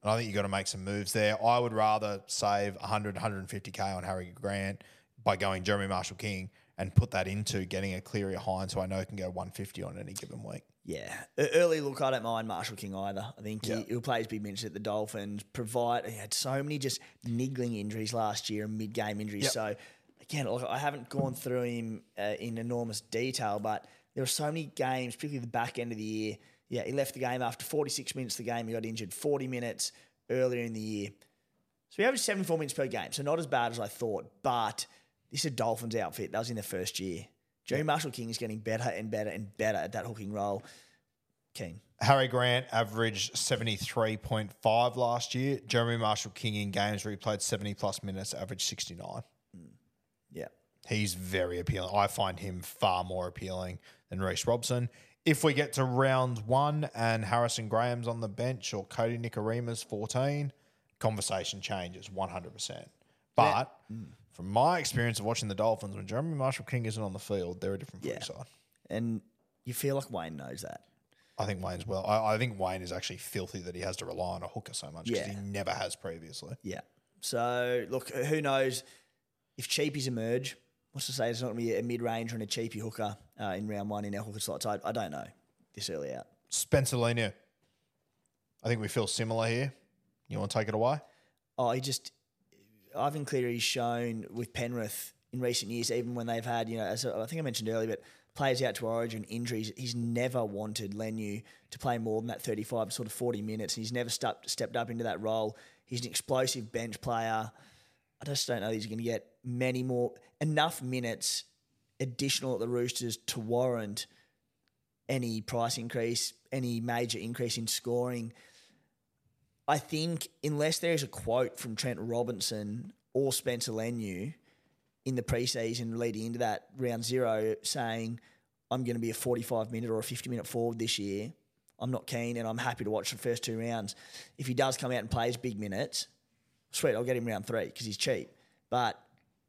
And I think you've got to make some moves there. I would rather save 100, 150k on Harry Grant by going Jeremy Marshall King and put that into getting a Cleary Hynes who I know can go 150 on any given week. Yeah. Early look, I don't mind Marshall King either. I think Yeah. he, he'll play his big minutes at the Dolphins. Provide he had so many just niggling injuries last year and mid game injuries. Yep. So again, look, I haven't gone through him uh, in enormous detail, but there were so many games, particularly the back end of the year. Yeah, he left the game after 46 minutes. of The game he got injured. 40 minutes earlier in the year. So he averaged 74 minutes per game. So not as bad as I thought, but this is a Dolphins outfit. That was in the first year. Jerry Marshall King is getting better and better and better at that hooking role. Keen. Harry Grant averaged 73.5 last year. Jeremy Marshall King in games where he played 70 plus minutes averaged 69. Mm. Yeah. He's very appealing. I find him far more appealing than Reece Robson. If we get to round one and Harrison Graham's on the bench or Kodi Nikorima's 14, conversation changes 100%. But mm. From my experience of watching the Dolphins, when Jeremy Marshall King isn't on the field, they're a different Yeah. side. And you feel like Wayne knows that. I think Wayne's well. I, I think Wayne is actually filthy that he has to rely on a hooker so much because Yeah. he never has previously. Yeah. So look, who knows if cheapies emerge? What's to say it's not going to be a mid range and a cheapie hooker uh, in round one in our hooker slots? I, I don't know this early out. Spencer Leniu. I think we feel similar here. You want to take it away? Oh, he just Ivan Cleary's shown with Penrith in recent years, even when they've had, you know, as I think I mentioned earlier, but players out to Origin injuries, he's never wanted Leniu to play more than that 35 sort of 40 minutes. and He's never stepped stepped up into that role. He's an explosive bench player. I just don't know he's going to get many more enough minutes additional at the Roosters to warrant any price increase, any major increase in scoring. I think unless there is a quote from Trent Robinson or Spencer Leniu in the preseason leading into that round zero saying, I'm going to be a 45 minute or a 50 minute forward this year, I'm not keen and I'm happy to watch the first two rounds. If he does come out and plays big minutes, sweet, I'll get him round three because he's cheap. But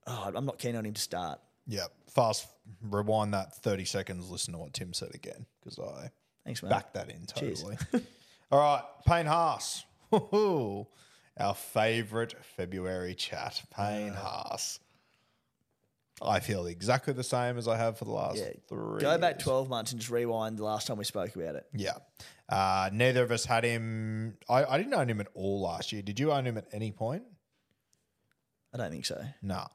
oh, I'm not keen on him to start. Yeah. Fast rewind that 30 seconds, listen to what Tim said again because I Thanks, mate. back that in totally. All right. Payne Haas. Our favourite February chat. Payne Haas. I feel exactly the same as I have for the last Yeah. three. Go back years. 12 months and just rewind the last time we spoke about it. Yeah. Uh, neither of us had him. I, I didn't own him at all last year. Did you own him at any point? I don't think so. No.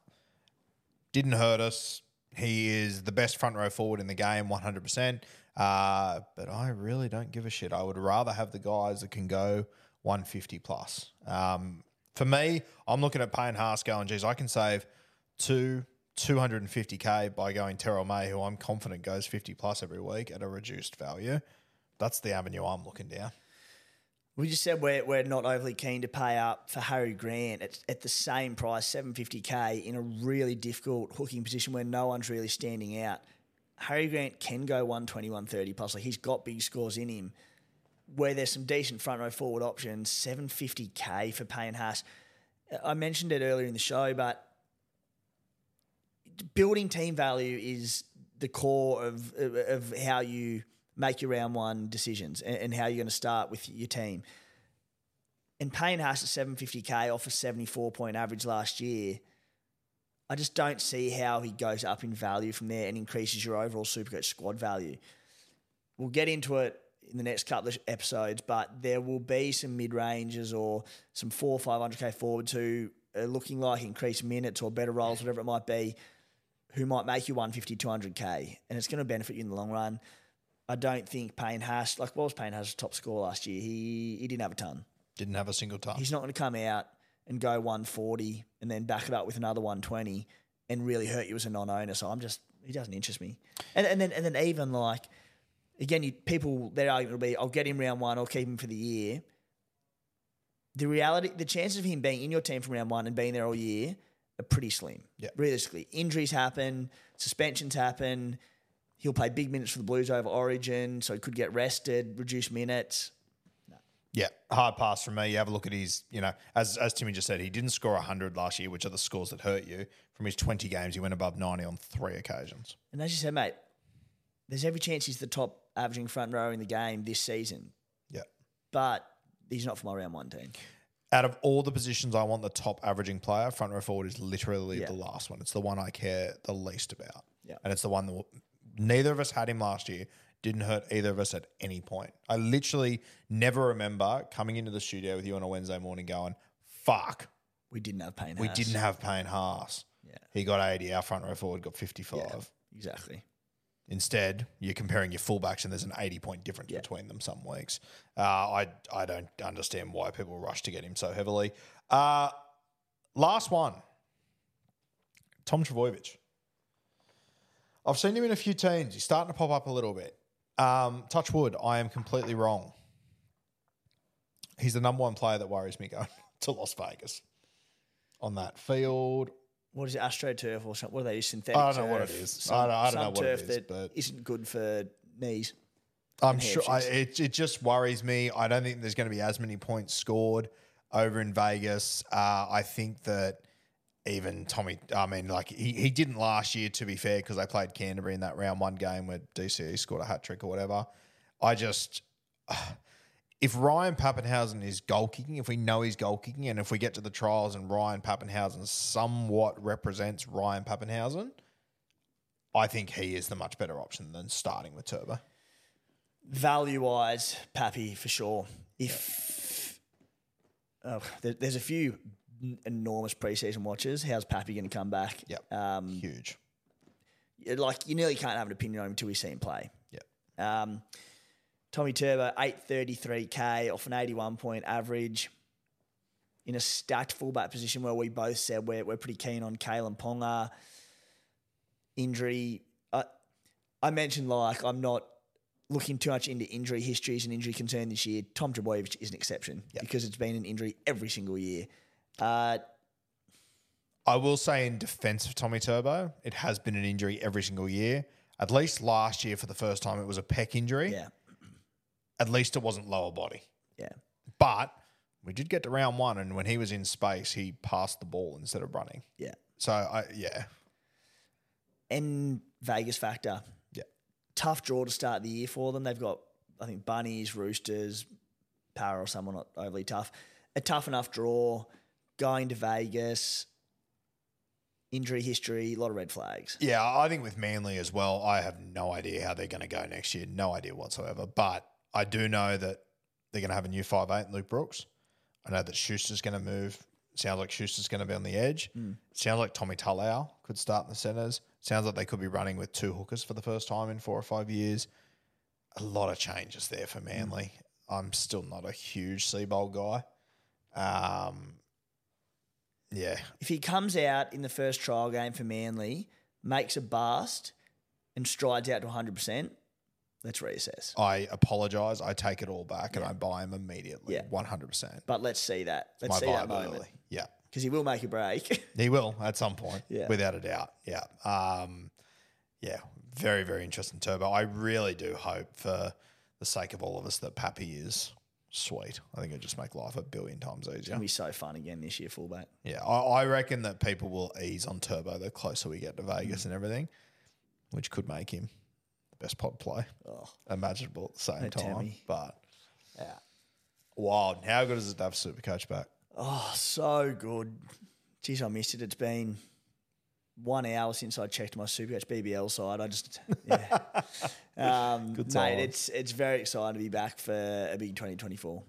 Didn't hurt us. He is the best front row forward in the game, 100%. Uh, but I really don't give a shit. I would rather have the guys that can go 150 plus. Um, for me, I'm looking at Payne Haas going, geez, I can save two 250k by going Terrell May, who I'm confident goes 50 plus every week at a reduced value. That's the avenue I'm looking down. We just said we're, we're not overly keen to pay up for Harry Grant at, at the same price, 750k, in a really difficult hooking position where no one's really standing out. Harry Grant can go 120, 130 plus. Like he's got big scores in him. Where there's some decent front row forward options, 750k for Payne Haas. I mentioned it earlier in the show, but building team value is the core of, of, how you make your round one decisions and, and how you're going to start with your team. And Payne Haas at 750k off a 74 point average last year. I just don't see how he goes up in value from there and increases your overall Supercoach squad value. We'll get into it in the next couple of episodes, but there will be some mid ranges or some four or five hundred k forwards who are looking like increased minutes or better roles, whatever it might be, who might make you 150, 200k, and it's going to benefit you in the long run. I don't think Payne Haas, like what was Payne Haas' top score last year? He he didn't have a ton. Didn't have a single ton. He's not going to come out and go 140 and then back it up with another 120 and really hurt you as a non-owner. So I'm just he doesn't interest me. And and then and then even like again, you, people their argument will be I'll get him round one, I'll keep him for the year. The reality, the chances of him being in your team from round one and being there all year are pretty slim. Yeah. realistically, injuries happen, suspensions happen. He'll play big minutes for the Blues over Origin, so he could get rested, reduce minutes. Yeah, hard pass from me. You have a look at his, you know, as as Timmy just said, he didn't score 100 last year, which are the scores that hurt you. From his 20 games, he went above 90 on three occasions. And as you said, mate, there's every chance he's the top averaging front row in the game this season, Yeah. but he's not for my round one team. Out of all the positions I want the top averaging player, front row forward is literally Yeah. the last one. It's the one I care the least about. Yeah. And it's the one that will, neither of us had him last year. Didn't hurt either of us at any point. I literally never remember coming into the studio with you on a Wednesday morning going, fuck, We didn't have Payne. we didn't have Payne Haas. Yeah. He got 80, our front row forward got 55. Yeah, exactly. Instead, you're comparing your fullbacks, and there's an 80 point difference Yeah. between them some weeks. Uh, I I don't understand why people rush to get him so heavily. Uh, last one, Tom Trbojevic. I've seen him in a few teams. He's starting to pop up a little bit. Um, touch wood, I am completely wrong. He's the number one player that worries me going to Las Vegas on that field. What is it, AstroTurf or something? What are they use? Synthetic I don't know what it is. Some, I don't- I don't know what it turf is, that but- isn't good for knees. I'm sure I, it, it just worries me. I don't think there's going to be as many points scored over in Vegas. Uh, I think that even Tommy, I mean, like he, he didn't last year, to be fair, because they played Canterbury in that round one game where DCE scored a hat trick or whatever. I just, if Ryan Papenhuyzen is goal kicking, if we know he's goal kicking, and if we get to the trials and Ryan Papenhuyzen somewhat represents Ryan Papenhuyzen, I think he is the much better option than starting with Turbo. Value wise, Pappy for sure. If oh, there, there's a few enormous preseason watches, how's Pappy going to come back? Yep. Um, Huge. like you nearly can't have an opinion on him until we see him play. Yep. Um, Tommy Turbo, 833k off an 81 point average in a stacked fullback position where we both said we're, we're pretty keen on Kalyn Ponga. Injury. I, I mentioned like I'm not looking too much into injury histories and injury concern this year. Tom Trbojevic is an exception because it's been an injury every single year. Uh, I will say in defense of Tommy Turbo, it has been an injury every single year. At least last year, for the first time, it was a pec injury. yeah, At least it wasn't lower body. yeah. But we did get to round one, and when he was in space, he passed the ball instead of running. Yeah. So I yeah And Vegas factor. yeah tough draw to start the year for them. They've got, I think, Bunnies, Roosters, Power or someone not overly tough. A tough enough draw. Going to Vegas. Injury history, a lot of red flags. yeah. I think with Manly as well, I have no idea how they're going to go next year. No idea whatsoever. But I do know that they're going to have a new five eight, Luke Brooks. I know that Schuster's going to move. Sounds like Schuster's going to be on the edge. Sounds like Tommy Talau could start in the centres. Sounds like they could be running with two hookers for the first time in four or five years. A lot of changes there for Manly. I'm still not a huge Seibold guy. Um, yeah, If he comes out in the first trial game for Manly, makes a bust, and strides out to 100%, let's reassess. I apologise. I take it all back and I buy him immediately. Yeah. 100%. But let's see that. Let's My see that vibe moment. Yeah. Because he will make a break. He will at some point, Yeah. without a doubt. Yeah. Um, yeah. Very, very interesting turbo. I really do hope for the sake of all of us that Pappy is sweet. I think it'd just make life a billion times It's easier. to be so fun again this year, fullback. Yeah. I, I reckon that people will ease on turbo the closer we get to Vegas Mm. and everything, which could make him best pod play Oh, imaginable at the same time. But yeah, wild. How good is it to have Super Coach back? oh, so good. Geez, I missed it. It's been one hour since I checked my Supercoach BBL side. I just, yeah. um, Good mate, it's it's very exciting to be back for a big 2024.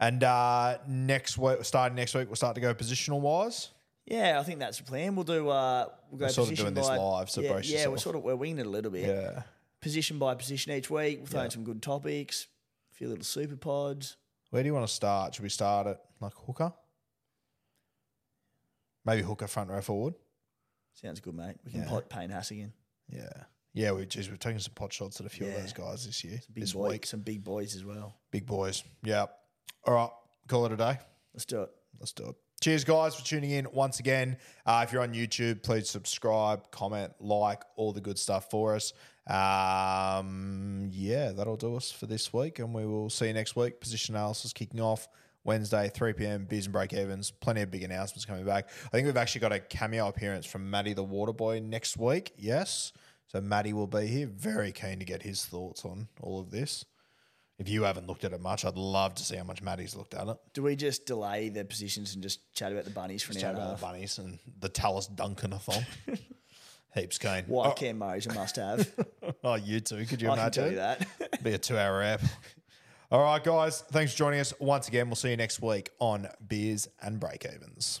And uh, next week, starting next week, we'll start to go positional wise. Yeah, I think that's the plan. We'll do. Uh, we'll go We're sort of position doing this by, live, so yeah, brace yeah, we're yourself. sort of we're winging it a little bit. Yeah. Position by position each week. We'll throw in some good topics. A few little super pods. Where do you want to start? Should we start at like hooker? Maybe hooker front row forward. Sounds good, mate. We can Yeah. pot Payne Haas again. Yeah. Yeah, we geez, we're taking some pot shots at a few Yeah. of those guys this year. Big this boy, week. some big boys as well. Big boys. Yeah. All right. Call it a day. Let's do it. Let's do it. Cheers, guys, for tuning in once again. Uh, if you're on YouTube, please subscribe, comment, like, all the good stuff for us. Um, yeah, that'll do us for this week, and we will see you next week. Position analysis kicking off Wednesday, 3 p.m. Beers and break evens. Plenty of big announcements coming back. I think we've actually got a cameo appearance from Matty the Waterboy next week. Yes. So Matty will be here. Very keen to get his thoughts on all of this. If you haven't looked at it much, I'd love to see how much Matty's looked at it. Do we just delay the positions and just chat about the bunnies for an hour chat and a about the half? bunnies and the Tallis Duncan-a-thon. Heaps keen. Why Cam Murray's a must have. Oh, oh, you too. Could you I can imagine? tell you that. Be a two-hour app. All right, guys. Thanks for joining us once again. We'll see you next week on Beers and Break Evens.